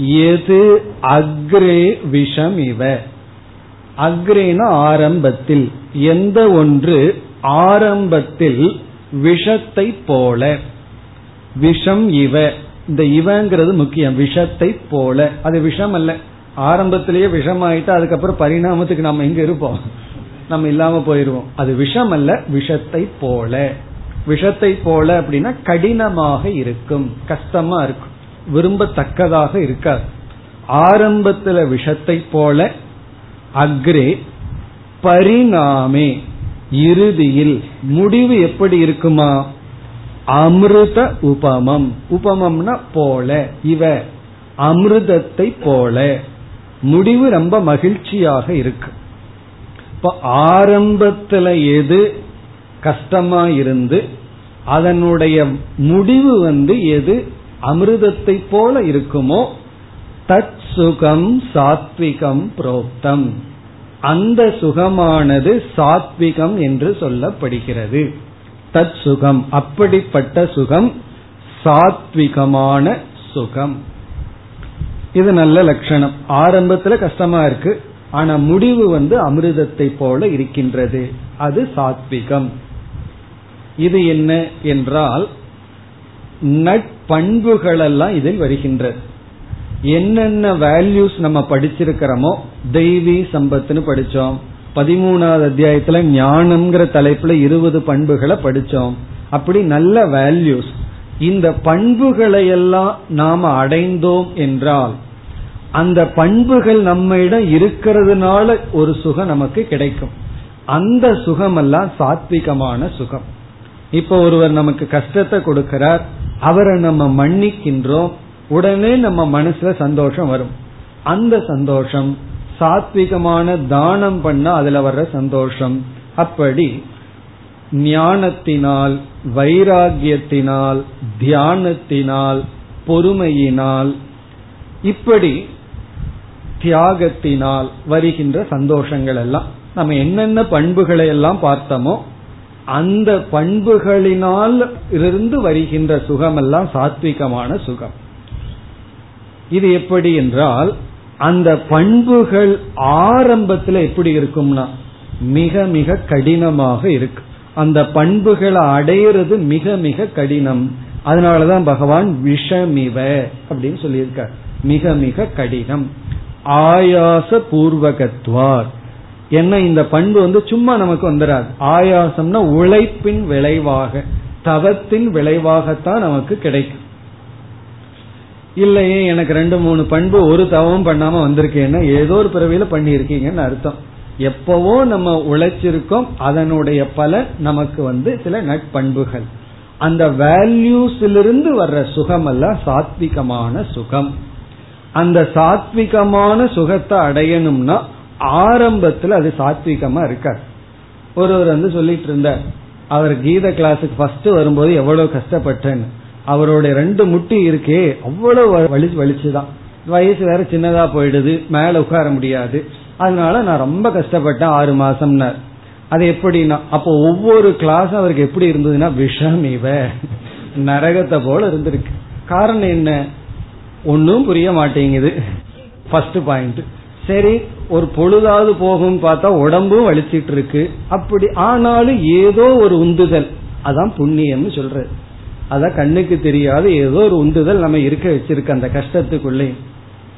எது அக்ரே விஷம் இவ? அக்ரேன ஆரம்பத்தில் எந்த ஒன்று ஆரம்பத்தில் விஷத்தை போல. விஷம் இவ. இந்த இவங்கிறது முக்கியம். விஷத்தை போல. அது விஷம் அல்ல ஆரம்பத்திலேயே விஷம் ஆயிட்டா அதுக்கப்புறம் பரிணாமத்துக்கு நம்ம எங்க இருப்போம்? நம்ம இல்லாம போயிருவோம். அது விஷம் அல்ல விஷத்தை போல. விஷத்தை போல அப்படின்னா கடினமாக இருக்கும். கஷ்டமா இருக்கும். விரும்பத்தக்கதாக இருக்காது. ஆரம்பத்துல விஷத்தை போல அக்ரே பரிணாமே. இறுதியில் முடிவு எப்படி இருக்குமா? அமிர்த உபமம். உபமம்னா போல இவ. அமிர்தத்தை போல. முடிவு ரொம்ப மகிழ்ச்சியாக இருக்கு. இப்ப ஆரம்பத்துல எது கஷ்டமா இருந்து அதனுடைய முடிவு வந்து எது? அமிர்தத்தை போல இருக்குமோ தத் சுகம் சாத்விகம் புரோக்தம். அந்த சுகமானது சாத்விகம் என்று சொல்லப்படுகிறது. தத் சுகம் அப்படிப்பட்ட சுகம் சாத்விகமான சுகம். இது நல்ல லட்சணம். ஆரம்பத்துல கஷ்டமா இருக்கு. ஆனா முடிவு வந்து அமிர்தத்தை போல இருக்கின்றது. அது சாத்விகம். இது என்ன என்றால் நட்பண்புகளெல்லாம் இதில் வருகின்றது என்னென்ன வேல்யூஸ் நம்ம படிச்சிருக்கிறோமோ தெய்வீ சம்பத்துன்னு படிச்சோம். பதிமூணாவது அத்தியாயத்துல ஞானம்ங்கிற தலைப்புல இருபது பண்புகளை படிச்சோம். அப்படி நல்ல வேல்யூஸ் இந்த பண்புகளை எல்லாம் நாம அடைந்தோம் என்றால் அந்த பண்புகள் நம்ம இடம் இருக்கிறதுனால ஒரு சுகம் நமக்கு கிடைக்கும். அந்த சுகமெல்லாம் சாத்விகமான சுகம். இப்ப ஒருவர் நமக்கு கஷ்டத்தை கொடுக்கிறார். அவரை நம்ம மன்னிக்கின்றோம். உடனே நம்ம மனசுல சந்தோஷம் வரும். அந்த சந்தோஷம் சாத்விகமான தானம் பண்ண அதுல வர்ற சந்தோஷம். அப்படி ஞானத்தினால் வைராகியத்தினால் தியானத்தினால் பொறுமையினால் இப்படி தியாகத்தினால் வருகின்ற சந்தோஷங்கள் எல்லாம் நம்ம என்னென்ன பண்புகளை எல்லாம் பார்த்தோமோ அந்த பண்புகளினால் இருந்து வருகின்ற சுகமெல்லாம் சாத்விகமான சுகம். இது எப்படி என்றால் அந்த பண்புகள் ஆரம்பத்தில் எப்படி இருக்கும்னா மிக மிக கடினமாக இருக்கு. அந்த பண்புகளை அடையிறது மிக மிக கடினம். அதனாலதான் பகவான் விஷமிவ அப்படின்னு சொல்லியிருக்கார். மிக மிக கடினம். ஆயாச பூர்வகத்வார் என்ன இந்த பண்பு வந்து சும்மா நமக்கு வந்துடாது ஆயாசம்னா உழைப்பின் விளைவாக தவத்தின் விளைவாகத்தான் நமக்கு கிடைக்கும். இல்லையே எனக்கு ரெண்டு மூணு பண்பு ஒரு தவம் பண்ணாம வந்திருக்கேன்னா ஏதோ ஒரு பிறவியில பண்ணியிருக்கீங்கன்னு அர்த்தம். எப்பவோ நம்ம உழைச்சிருக்கோம் அதனுடைய பலன் நமக்கு வந்து சில நட்பண்புகள். அந்த வேல்யூஸிலிருந்து வர்ற சுகம் அல்ல சாத்விகமான சுகம். அந்த சாத்விகமான சுகத்தை அடையணும்னா ஆரம்பத்துல அது சாத்விகமா இருக்காது. ஒருவர் வந்து சொல்லிட்டு இருந்தார் அவர் கீத கிளாஸுக்கு ஃபர்ஸ்ட் வரும்போது எவ்வளவு கஷ்டப்பட்டேன்னு. அவருடைய ரெண்டு முட்டி இருக்கே அவ்வளவு வலி வலிச்சுதான். வயசு வேற சின்னதா போயிடுது மேல உட்கார முடியாது. அதனால நான் ரொம்ப கஷ்டப்பட்டேன் ஆறு மாசம்னார். அது எப்படின்னா அப்போ ஒவ்வொரு கிளாஸ் அவருக்கு எப்படி இருந்ததுன்னா விஷம் இவ. நரகத்தை போல இருந்திருக்கு. காரணம் என்ன? ஒன்னும் புரிய மாட்டேங்குது. ஃபர்ஸ்ட் பாயிண்ட் சரி ஒரு பொழுதாவது போகும் பார்த்தா உடம்பும் வலிச்சிட்டு இருக்கு. அப்படி ஆனாலும் ஏதோ ஒரு உந்துதல். அதான் புண்ணியம்னு சொல்றது. அதான் கண்ணுக்கு தெரியாத. ஏதோ ஒரு உந்துதல் நம்ம இருக்க வச்சிருக்க அந்த கஷ்டத்துக்குள்ளே.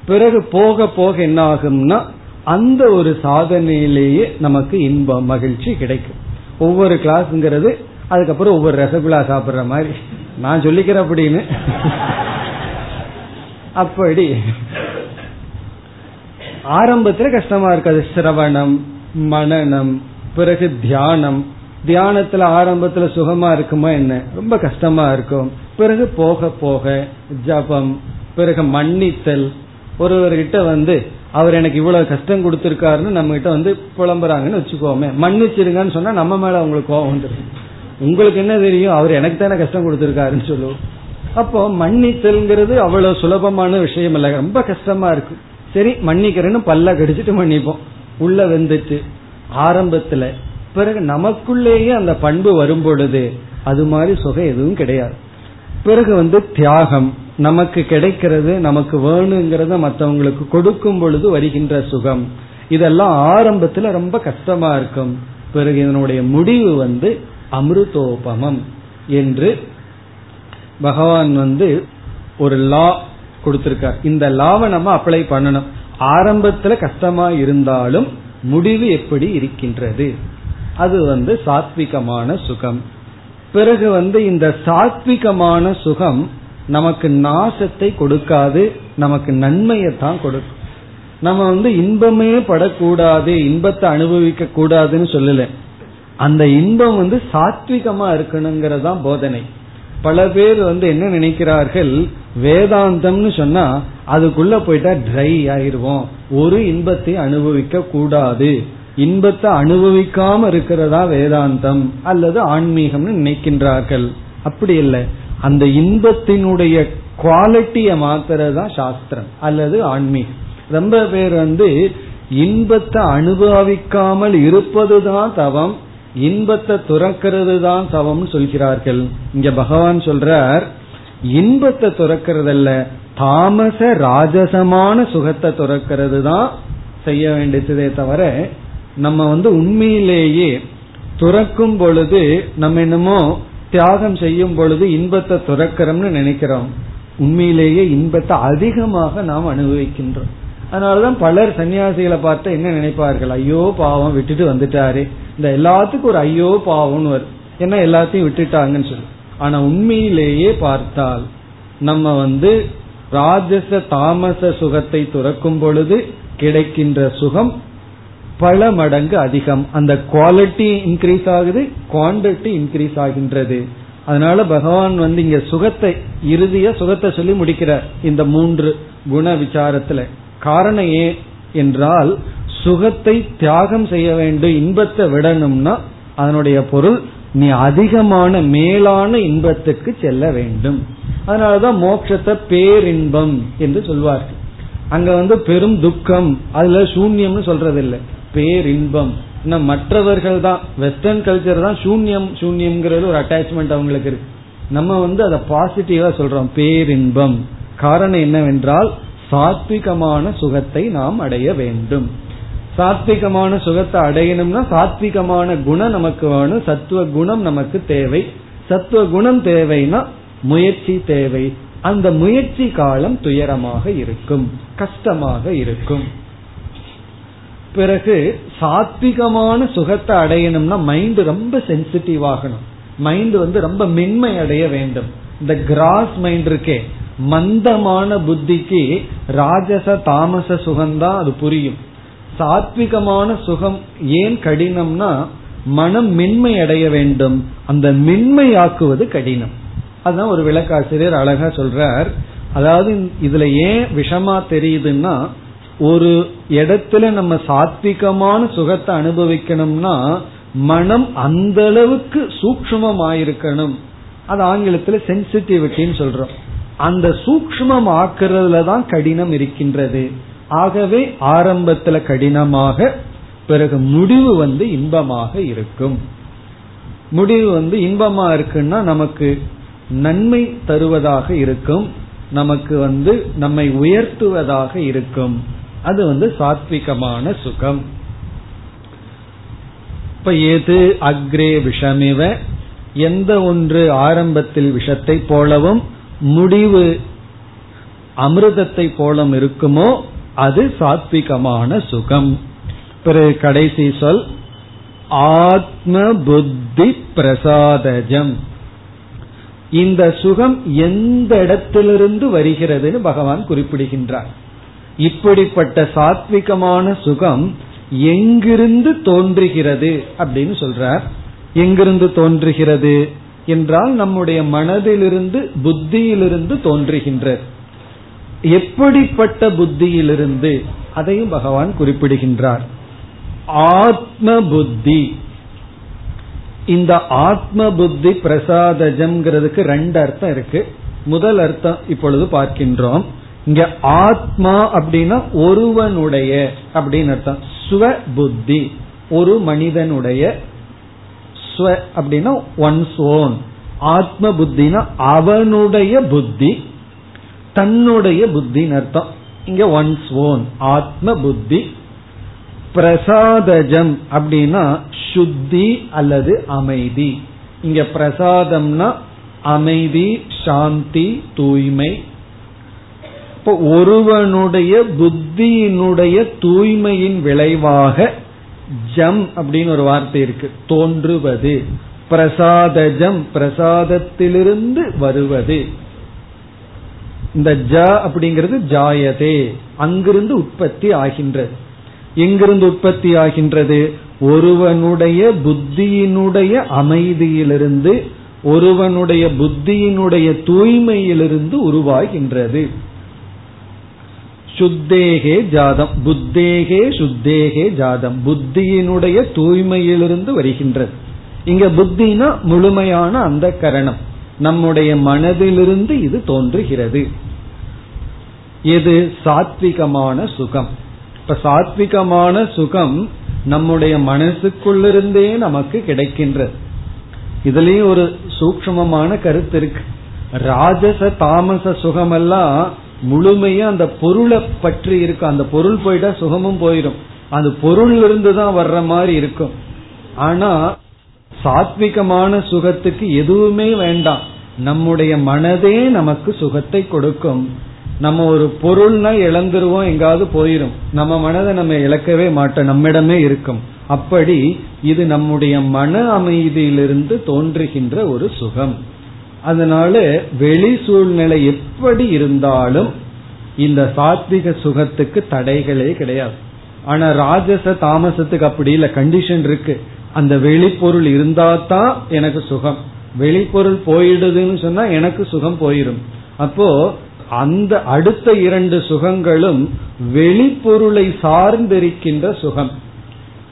பிறகு போக போக என்ன ஆகும்னா அந்த ஒரு சாதனையிலேயே நமக்கு இன்பம் மகிழ்ச்சி கிடைக்கும். ஒவ்வொரு கிளாஸ்ங்கிறது அதுக்கப்புறம் ஒவ்வொரு ரசகுல்லா சாப்பிடுற மாதிரி. நான் சொல்லிக்கிறேன் அப்படின்னு. அப்படி. ஆரம்பத்துல கஷ்டமா இருக்காது சிரவணம் மனநம் பிறகு தியானம் தியானத்துல ஆரம்பத்துல சுகமா இருக்குமா என்ன? ரொம்ப கஷ்டமா இருக்கும். பிறகு போக போக ஜபம் பிறகு மன்னித்தல். ஒருவர்கிட்ட வந்து அவர் எனக்கு இவ்வளவு கஷ்டம் கொடுத்திருக்காருன்னு நம்ம கிட்ட வந்து புலம்புறாங்கன்னு வச்சுக்கோமே. மன்னிச்சிருங்கன்னு சொன்னா நம்ம மேல அவங்களுக்கு கோபம் வந்துடும் உங்களுக்கு என்ன தெரியும்? அவர் எனக்கு தானே கஷ்டம் கொடுத்திருக்காருன்னு சொல்லுவோம். அப்போ மன்னித்தல்ங்கிறது அவ்வளவு சுலபமான விஷயம் இல்லை. ரொம்ப கஷ்டமா இருக்கு சரி மன்னிக்கிறேன்னு பல்ல கடிச்சிட்டு மன்னிப்போம். உள்ள வந்துட்டு ஆரம்பத்துல பிறகு நமக்குள்ளேயே அந்த பண்பு வரும் பொழுது அது மாதிரி சுகம் எதுவும் கிடையாது. பிறகு வந்து தியாகம். நமக்கு கிடைக்கிறது நமக்கு வேணுங்கிறத மற்றவங்களுக்கு கொடுக்கும் பொழுது வருகின்ற சுகம். இதெல்லாம் ஆரம்பத்துல ரொம்ப கஷ்டமா இருக்கும். பிறகு இதனுடைய முடிவு வந்து அமிர்தோபமம் என்று பகவான் வந்து ஒரு லா கொடுத்திருக்கார். இந்த லாவை நம்ம அப்ளை பண்ணணும். ஆரம்பத்துல கஷ்டமா இருந்தாலும் முடிவு எப்படி இருக்கின்றது? அது வந்து சாத்விகமான சுகம். பிறகு வந்து இந்த சாத்விகமான சுகம் நமக்கு நாசத்தை கொடுக்காது நமக்கு நன்மையை தான் கொடுக்கும். நம்ம வந்து இன்பமே படக்கூடாது இன்பத்தை அனுபவிக்க கூடாதுன்னு சொல்லல. அந்த இன்பம் வந்து சாத்விகமா இருக்கணுங்கிறதா போதனை. பல பேர் வந்து என்ன நினைக்கிறார்கள் வேதாந்தம்னு சொன்னா அதுக்குள்ள போயிட்டா ட்ரை ஆயிருவோம். ஒரு இன்பத்தை அனுபவிக்க கூடாது. இன்பத்தை அனுபவிக்காம இருக்கிறதா வேதாந்தம் அல்லது ஆன்மீகம்னு நினைக்கின்றார்கள். அப்படி இல்லை. அந்த இன்பத்தினுடைய குவாலிட்டிய மாத்துறதா சாஸ்திரம் அல்லது ஆன்மீகம். ரொம்ப பேர் வந்து இன்பத்தை அனுபவிக்காமல் இருப்பதுதான் தவம் இன்பத்தை துறக்கிறது தான் தவம்னு சொல்கிறார்கள். இங்க பகவான் சொல்றார் இன்பத்தை துறக்கிறதல்ல தாமச ராஜசமான சுகத்தை துறக்கிறது தான் செய்ய வேண்டியதே தவிர நம்ம வந்து உண்மையிலேயே துறக்கும் பொழுது நம்ம என்னமோ தியாகம் செய்யும் பொழுது இன்பத்தை துறக்கிறோம்னு நினைக்கிறோம். உண்மையிலேயே இன்பத்தை அதிகமாக நாம் அனுபவிக்கின்றோம். அதனாலதான் பலர் சன்னியாசிகளை பார்த்து என்ன நினைப்பார்கள்? ஐயோ பாவம் விட்டுட்டு வந்துட்டாரு. இந்த எல்லாத்துக்கும் ஒரு ஐயோ பாவம்னு வரும். ஏன்னா எல்லாத்தையும் விட்டுட்டாங்கன்னு சொல்லி. ஆனா உண்மையிலேயே பார்த்தால் நம்ம வந்து ராஜச தாமச சுகத்தை துறக்கும் பொழுது கிடைக்கின்ற சுகம் பல மடங்கு அதிகம். அந்த குவாலிட்டி இன்க்ரீஸ் ஆகுது குவான்டிட்டி இன்க்ரீஸ் ஆகின்றது. அதனால பகவான் வந்து இங்க சுகத்தை இறுதிய சுகத்தை சொல்லி முடிக்கிறார் இந்த மூன்று குண விசாரத்துல. காரணம் ஏன் என்றால் சுகத்தை தியாகம் செய்ய வேண்டும் இன்பத்தை விடணும்னா அதனுடைய பொருள் நீ அதிகமான மேலான இன்பத்துக்கு செல்ல வேண்டும். அதனாலதான் மோட்சத்தை பேரின்பம் என்று சொல்வார்கள். அங்க வந்து பெரும் துக்கம் அதுல சூன்யம்னு சொல்றது இல்லை பேரின்பம். மற்றவர்கள் தான் வெஸ்டர்ன் கல்ச்சர் தான் சூன்யம் சூன்யம்ங்கிறது ஒரு அட்டாச்மெண்ட் அவங்களுக்கு இருக்கு. நம்ம வந்து அதை பாசிட்டிவா சொல்றோம் பேரின்பம். காரணம் என்னவென்றால் சாத்விகமான சுகத்தை நாம் அடைய வேண்டும். சாத்விகமான சுகத்தை அடையணும்னா சாத்விகமான குணம் நமக்கு வேணும் சத்துவ குணம் நமக்கு தேவை. சத்துவ குணம் தேவைன்னா முயற்சி தேவை. அந்த முயற்சி காலம் துயரமாக இருக்கும் கஷ்டமாக இருக்கும். பிறகு சாத்விகமான சுகத்தை அடையணும்னா மைண்ட் ரொம்ப சென்சிட்டிவ் ஆகணும். மைண்ட் வந்து ரொம்ப மென்மை அடைய வேண்டும். இந்த கிராஸ் மைண்ட் இருக்கே மந்தமான புத்திக்கு ராஜச தாமச சுகம்தான் அது புரியும். சாத்விகமான சுகம் ஏன் கடினம்னா மனம் மென்மை அடைய வேண்டும். அந்த மென்மையாக்குவது கடினம். அதுதான் ஒரு விளக்காசிரியர் அழகா சொல்றார். அதாவது இதுல ஏன் விஷமா தெரியுதுன்னா ஒரு இடத்துல நம்ம சாத்விகமான சுகத்தை அனுபவிக்கணும்னா மனம் அந்த அளவுக்கு சூக்மமாயிருக்கணும் அது ஆங்கிலத்துல சென்சிட்டிவிட்டின்னு சொல்றோம். அந்த சூக்மம் ஆக்குறதுல தான் கடினம் இருக்கின்றது. ஆகவே ஆரம்பத்துல கடினமாக பிறகு முடிவு வந்து இன்பமாக இருக்கும். முடிவு வந்து இன்பமா இருக்குன்னா நமக்கு நன்மை தருவதாக இருக்கும். நமக்கு வந்து நம்மை உயர்த்துவதாக இருக்கும். அது வந்து சாத்விகமான சுகம். இப்ப எது அக்ரே விஷமிவ எந்த ஒன்று ஆரம்பத்தில் விஷத்தை போலவும் முடிவு அமிர்தத்தை போலம் இருக்குமோ அது சாத்விகமான சுகம். பிறகு கடைசி சொல் ஆத்ம புத்தி பிரசாதஜம். இந்த சுகம் எந்த இடத்திலிருந்து வருகிறதுன்னு பகவான் குறிப்பிடுகின்றார். இப்படிப்பட்ட சாத்விகமான சுகம் எங்கிருந்து தோன்றுகிறது அப்படின்னு சொல்றார். எங்கிருந்து தோன்றுகிறது என்றால் நம்முடைய மனதிலிருந்து புத்தியிலிருந்து தோன்றுகின்றது எப்படிப்பட்ட புத்தியிலிருந்து அதையும் பகவான் குறிப்பிடுகின்றார். ஆத்ம புத்தி. இந்த ஆத்ம புத்தி பிரசாதஜம்ங்கிறதுக்கு ரெண்டு அர்த்தம் இருக்கு. முதல் அர்த்தம் இப்பொழுது பார்க்கின்றோம். இங்க ஆத்மா அப்படின்னா ஒருவனுடைய அப்படின்னு அர்த்தம். ஸ்வ புத்தி ஒரு மனிதனுடைய ஸ்வ அப்படின்னா ஒன்ஸ் ஓன் ஆத்ம புத்தினா அவனுடைய புத்தி தன்னுடைய புத்தின்னு அர்த்தம். இங்க ஒன்ஸ் ஓன் ஆத்ம புத்தி. பிரசாதஜம் அப்படின்னா சுத்தி அல்லது அமைதி. இங்க பிரசாதம்னா அமைதி சாந்தி தூய்மை இப்போ ஒருவனுடைய புத்தியினுடைய தூய்மையின் விளைவாக ஜம் அப்படின்னு ஒரு வார்த்தை இருக்கு. தோன்றுவது. பிரசாதஜம் பிரசாதத்திலிருந்து வருவது. இந்த ஜ அப்படிங்கிறது ஜாயதே. அங்கிருந்து உற்பத்தி ஆகின்றது. எங்கிருந்து உற்பத்தி ஆகின்றது? ஒருவனுடைய புத்தியினுடைய அமைதியிலிருந்து ஒருவனுடைய புத்தியினுடைய தூய்மையிலிருந்து உருவாகின்றது. சுத்தேகே ஜாதம். புத்தேகே சுத்தேகே ஜாதம். புத்தியினுடைய தூய்மையிலிருந்து வருகின்றது. இங்க புத்தினா முழுமையான அந்த கரணம். நம்முடைய மனதிலிருந்து இது தோன்றுகிறது. எது? சாத்விகமான சுகம். இப்ப சாத்விகமான சுகம் நம்முடைய மனசுக்குள்ளிருந்தே நமக்கு கிடைக்கின்றது. இதுலயும் ஒரு சூக்மமான கருத்து இருக்கு. ராஜச தாமச சுகமெல்லாம் முழுமையா அந்த பொருளை பற்றி இருக்கும் அந்த பொருள் போயிட்டா சுகமும் போயிடும் அந்த பொருள் இருந்து தான் வர்ற மாதிரி இருக்கும். ஆனா சாத்விகமான சுகத்துக்கு எதுவுமே வேண்டாம். நம்முடைய மனதே நமக்கு சுகத்தை கொடுக்கும். நம்ம ஒரு பொருள்னா இழந்துருவோம் எங்காவது போயிரும். நம்ம மனதை நம்ம இழக்கவே மாட்டோம் நம்மிடமே இருக்கும். அப்படி இது நம்முடைய மன அமைதியிலிருந்து தோன்றுகின்ற ஒரு சுகம். அதனால வெளி சூழ்நிலை எப்படி இருந்தாலும் இந்த சாத்விக சுகத்துக்கு தடைகளே கிடையாது. ஆனா ராஜச தாமசத்துக்கு அப்படி இல்ல கண்டிஷன் இருக்கு. அந்த வெளிப்பொருள் இருந்தா தான் எனக்கு சுகம். வெளிப்பொருள் போயிடுதுன்னு சொன்னா எனக்கு சுகம் போயிடும் அப்போ அந்த அடுத்த இரண்டு சுகங்களும் வெளிப்பொருளை சார்ந்திருக்கின்ற சுகம்.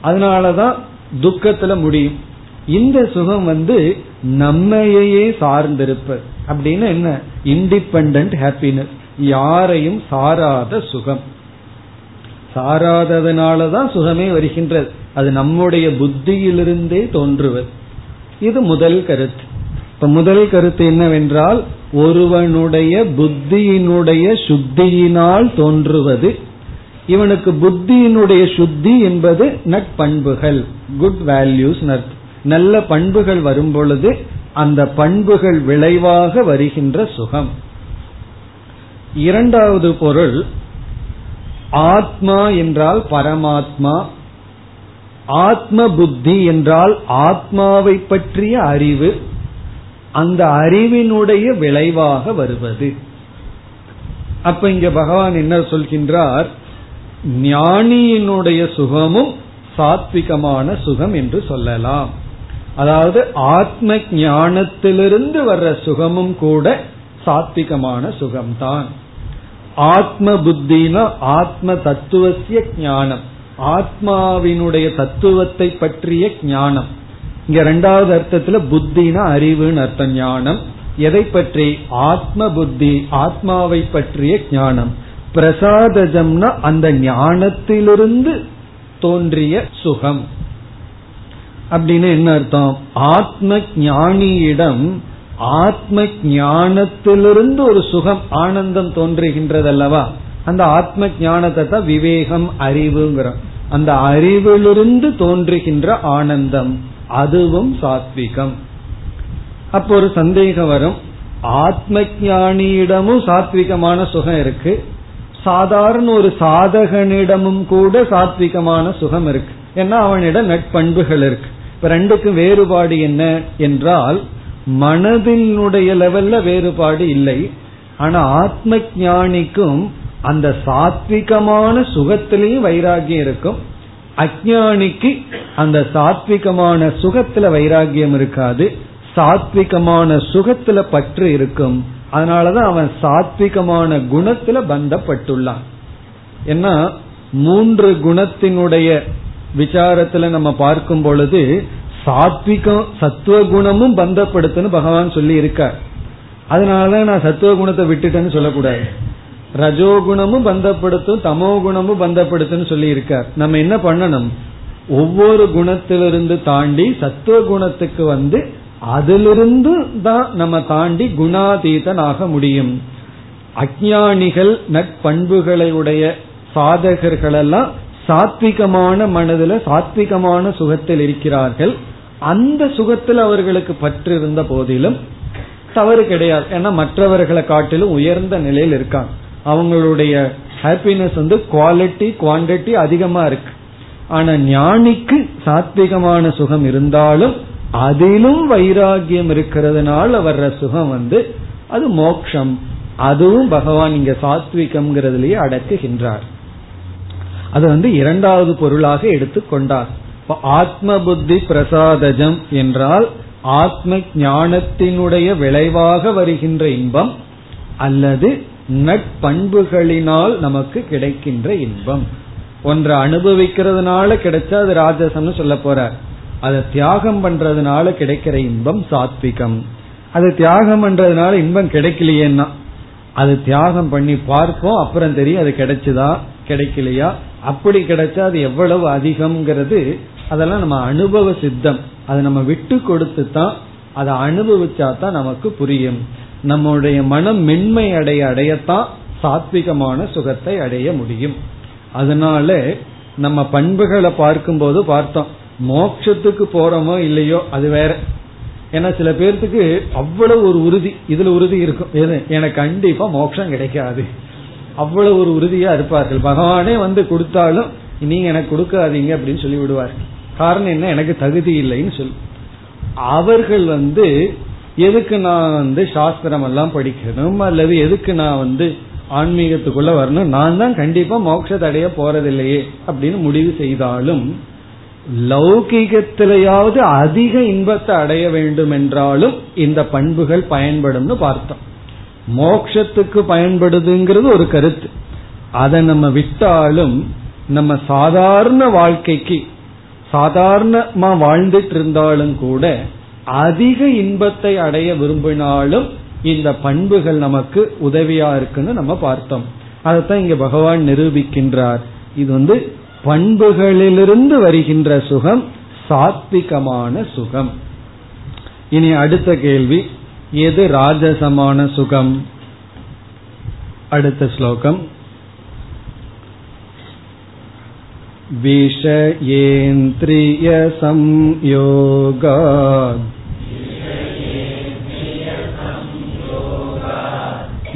அதனாலதான் துக்கத்துல முடியும். இந்த சுகம் வந்து நம்மையே சார்ந்திருப்பது. அப்படின்னு என்ன? இண்டிபெண்ட் ஹாப்பினஸ் யாரையும் சாராத சுகம். சாராததுனாலதான் சுகமே வருகின்றது. அது நம்முடைய புத்தியிலிருந்தே தோன்றுவது. இது முதல் கருத்து. இப்ப முதல் கருத்து என்னவென்றால் ஒருவனுடைய புத்தியினுடைய சுத்தியினால் தோன்றுவது. இவனுக்கு புத்தியினுடைய சுத்தி என்பது நட்பண்புகள் குட் வேல்யூஸ் நல்ல பண்புகள் வரும் பொழுது அந்த பண்புகள் விளைவாக வருகின்ற சுகம். இரண்டாவது பொருள் ஆத்மா என்றால் பரமாத்மா ஆத்ம புத்தி என்றால் ஆத்மாவை பற்றிய அறிவு அந்த அறிவினுடைய விளைவாக வருவது. அப்ப இங்க பகவான் என்ன சொல்கின்றார்? ஞானியினுடைய சுகமும் சாத்விகமான சுகம் என்று சொல்லலாம். அதாவது ஆத்ம ஞானத்திலிருந்து வர்ற சுகமும் கூட சாத்விகமான சுகம்தான். ஆத்ம புத்தினா ஆத்ம தத்துவசிய ஞானம். ஆத்மாவினுடைய தத்துவத்தை பற்றிய ஞானம். இங்க ரெண்டாவது அர்த்தத்துல புத்தினா அறிவுன்னு அர்த்தம் ஞானம். எதை பற்றி? ஆத்ம புத்தி ஆத்மாவை பற்றிய ஞானம். பிரசாதஜம்னா அந்த ஞானத்திலிருந்து தோன்றிய சுகம். அப்படின்னு என்ன அர்த்தம்? ஆத்ம ஞானியிடம் ஆத்ம ஞானத்திலிருந்து ஒரு சுகம் ஆனந்தம் தோன்றுகின்றது அல்லவா அந்த ஆத்ம ஞானத்தை தான் விவேகம் அறிவுங்கிறோம். அந்த அறிவிலிருந்து தோன்றுகின்ற ஆனந்தம் அதுவும் சாத்விகம். அப்போ ஒரு சந்தேகம் வரும். ஆத்ம ஞானியிடமும் சாத்விகமான சுகம் இருக்கு. சாதாரண ஒரு சாதகனிடமும் கூட சாத்விகமான சுகம் இருக்கு. ஏன்னா அவனிடம் நட்பண்புகள் இருக்கு. இப்ப ரெண்டுக்கும் வேறுபாடு என்ன என்றால் மனதினுடைய லெவல்ல வேறுபாடு இல்லை. ஆனா ஆத்ம ஞானிக்கும் அந்த சாத்விகமான சுகத்திலையும் வைராகியம் இருக்கும். அஜானிக்கு அந்த சாத்விகமான சுகத்துல வைராகியம் இருக்காது. சாத்விகமான சுகத்துல பற்று இருக்கும். அதனாலதான் அவன் சாத்விகமான குணத்துல பந்தப்பட்டுள்ளான். ஏன்னா மூன்று குணத்தினுடைய விசாரத்துல நம்ம பார்க்கும் பொழுது சாத்விகம் சத்துவ குணமும் பந்தப்படுத்துன்னு பகவான் சொல்லி இருக்கார் அதனால நான் சத்துவ குணத்தை விட்டுட்டேன்னு சொல்லக்கூடாது. ரஜோகுணமும் பந்தப்படுத்தும் தமோ குணமும் பந்தப்படுத்துன்னு சொல்லி இருக்கார் நம்ம என்ன பண்ணணும்? ஒவ்வொரு குணத்திலிருந்து தாண்டி சத்துவ குணத்துக்கு வந்து அதிலிருந்து தான் நம்ம தாண்டி குணாதீதன் ஆக முடியும். அஜானிகள் நட்பண்புகளை உடைய சாதகர்கள் எல்லாம் சாத்விகமான மனதில் சாத்விகமான சுகத்தில் இருக்கிறார்கள். அந்த சுகத்தில் அவர்களுக்கு பற்று இருந்த போதிலும் தவறு கிடையாது. ஏன்னா மற்றவர்களை காட்டிலும் உயர்ந்த நிலையில் இருக்காங்க. அவங்களுடைய ஹாப்பினஸ் வந்து குவாலிட்டி குவான்டிட்டி அதிகமா இருக்கு. ஆனா ஞானிக்கு சாத்விகமான சுகம் இருந்தாலும் அதிலும் வைராகியம் இருக்கிறதுனால வர்ற சுகம் வந்து அது மோக்ஷம். அதுவும் பகவான் இங்க சாத்விகம்ங்கிறதுலயே அடக்குகின்றார். அது வந்து இரண்டாவது பொருளாக எடுத்துக்கொண்டார் ஆத்ம புத்தி பிரசாதஜம் என்றால் ஆத்ம ஞானத்தினுடைய விளைவாக வருகின்ற இன்பம் அல்லது நட்பண்புகளினால் நமக்கு கிடைக்கின்ற இன்பம். ஒன்றை அனுபவிக்கிறதுனால கிடைச்சா அது ராஜசம்னு சொல்ல போறார். அதை தியாகம் பண்றதுனால கிடைக்கிற இன்பம் சாத்விகம். அது தியாகம் பண்றதுனால இன்பம் கிடைக்கலையேன்னா அது தியாகம் பண்ணி பார்ப்போம் அப்புறம் தெரியும் அது கிடைச்சுதா? கிடைக்கலையா? அப்படி கிடைச்சா அது எவ்வளவு அதிகம்ங்கிறது அதெல்லாம் நம்ம அனுபவ சித்தம். அதை நம்ம விட்டு கொடுத்து தான் அதை அனுபவிச்சா தான் நமக்கு புரியும். நம்முடைய மனம் மென்மை அடைய அடையத்தான் சாத்விகமான சுகத்தை அடைய முடியும். அதனால நம்ம பண்புகளை பார்க்கும்போது பார்த்தோம். மோட்சத்துக்கு போறோமோ இல்லையோ அது வேற. ஏன்னா சில பேர்த்துக்கு அவ்வளவு ஒரு உறுதி இதுல உறுதி இருக்கும். எனக்கு கண்டிப்பா மோட்சம் கிடைக்காது. அவ்வளவு ஒரு உறுதியா இருப்பார்கள். பகவானே வந்து கொடுத்தாலும் நீங்க எனக்கு கொடுக்காதீங்க அப்படின்னு சொல்லி விடுவார்கள் காரணம் என்ன? எனக்கு தகுதி இல்லைன்னு சொல்லி. அவர்கள் வந்து எதுக்கு நான் வந்து சாஸ்திரம் எல்லாம் படிக்கணும்? அல்லது எதுக்கு நான் வந்து ஆன்மீகத்துக்குள்ள வரணும்? நான் தான் கண்டிப்பா மோட்சத்தடைய போறதில்லையே அப்படின்னு முடிவு செய்தாலும் லௌகிகத்திலேயாவது அதிக இன்பத்தை அடைய வேண்டும் என்றாலும் இந்த பண்புகள் பயன்படும்னு பார்த்தோம். மோக்ஷத்துக்கு பயன்படுதுங்கிறது ஒரு கருத்து. அதை நம்ம விட்டாலும் நம்ம சாதாரண வாழ்க்கைக்கு சாதாரணமா வாழ்ந்துட்டு இருந்தாலும் கூட அதிக இன்பத்தை அடைய விரும்பினாலும் இந்த பண்புகள் நமக்கு உதவியா இருக்குன்னு நம்ம பார்த்தோம். அதைத்தான் இங்க பகவான் நிரூபிக்கின்றார். இது வந்து பண்புகளிலிருந்து வருகின்ற சுகம் சாத்விகமான சுகம். இனி அடுத்த கேள்வி. எது ராஜசமான சுகம் அடுத்த ஸ்லோகம் विषयेन्द्रियसंयोगा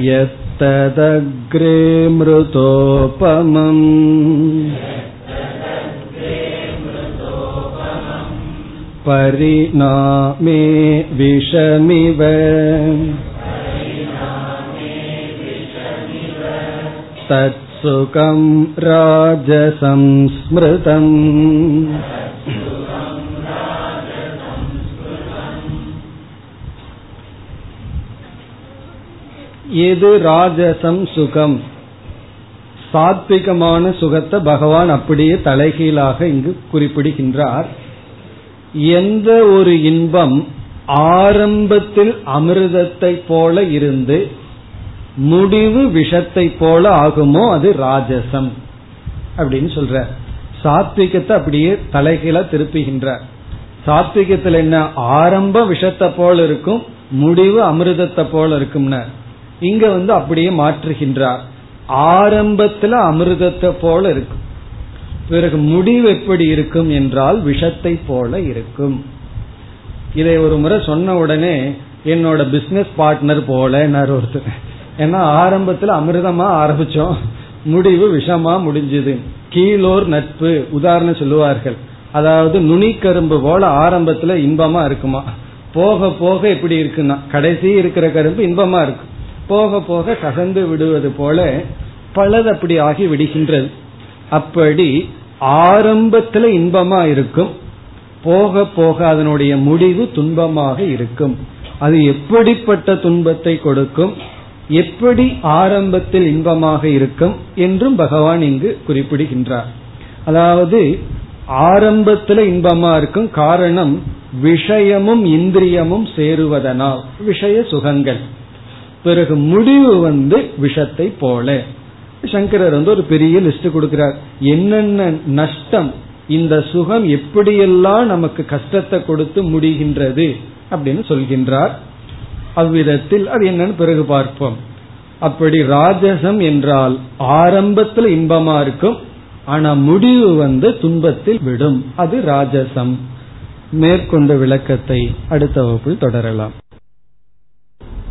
यत्तदग्रे मृतोपमम् परिणामे विषमिव तत्सुखं राजसंस्मृतम् எது ராஜசம் சுகம் சாத்விகமான சுகத்தை பகவான் அப்படியே தலைகீழாக இங்கு குறிப்பிடுகின்றார் எந்த ஒரு இன்பம் ஆரம்பத்தில் அமிர்தத்தை போல இருந்து முடிவு விஷத்தை போல ஆகுமோ அது ராஜசம் அப்படின்னு சொல்ற சாத்விகத்தை அப்படியே தலைகீழ திருப்புகின்றார். சாத்விகத்தில் என்ன ஆரம்ப விஷத்தை போல இருக்கும் முடிவு அமிர்தத்தை போல இருக்கும்னா. இங்க வந்து அப்படியே மாற்றுகின்றார். ஆரம்பத்துல அமிர்தத்தை போல இருக்கும் பிறகு முடிவு எப்படி இருக்கும் என்றால் விஷத்தை போல இருக்கும். இதை ஒரு முறை சொன்ன உடனே என்னோட பிசினஸ் பார்ட்னர் போல ஒருத்தர். ஏன்னா ஆரம்பத்துல அமிர்தமா ஆரம்பிச்சோம். முடிவு விஷமா முடிஞ்சது. கீழோர் நட்பு உதாரணம் சொல்லுவார்கள். அதாவது நுனிக்கரும்பு போல ஆரம்பத்துல இன்பமா இருக்குமா. போக போக எப்படி இருக்குன்னா கடைசி இருக்கிற கரும்பு இன்பமா இருக்கும் போக போக கசந்து விடுவது போல பலது அப்படி ஆகி விடுகின்றது. அப்படி ஆரம்பத்துல இன்பமா இருக்கும். போக போக அதனுடைய முடிவு துன்பமாக இருக்கும். அது எப்படிப்பட்ட துன்பத்தை கொடுக்கும்? எப்படி ஆரம்பத்தில் இன்பமாக இருக்கும் என்றும் பகவான் இங்கு குறிப்பிடுகின்றார். அதாவது ஆரம்பத்துல இன்பமா இருக்கும் காரணம் விஷயமும் இந்திரியமும் சேருவதனால் விஷய சுகங்கள். பிறகு முடிவு வந்து விஷத்தை போல. சங்கரர் வந்து ஒரு பெரிய லிஸ்ட் கொடுக்கிறார். என்னென்ன நஷ்டம் இந்த சுகம் எப்படியெல்லாம் நமக்கு கஷ்டத்தை கொடுத்து முடிகின்றது அப்படின்னு சொல்கின்றார். அவ்விதத்தில் அது என்னன்னு பிறகு பார்ப்போம். அப்படி ராஜசம் என்றால் ஆரம்பத்தில் இன்பமா இருக்கும் ஆனா முடிவு வந்து துன்பத்தில் விடும். அது ராஜசம். மேற்கொண்ட விளக்கத்தை அடுத்த வகுப்பில் தொடரலாம்.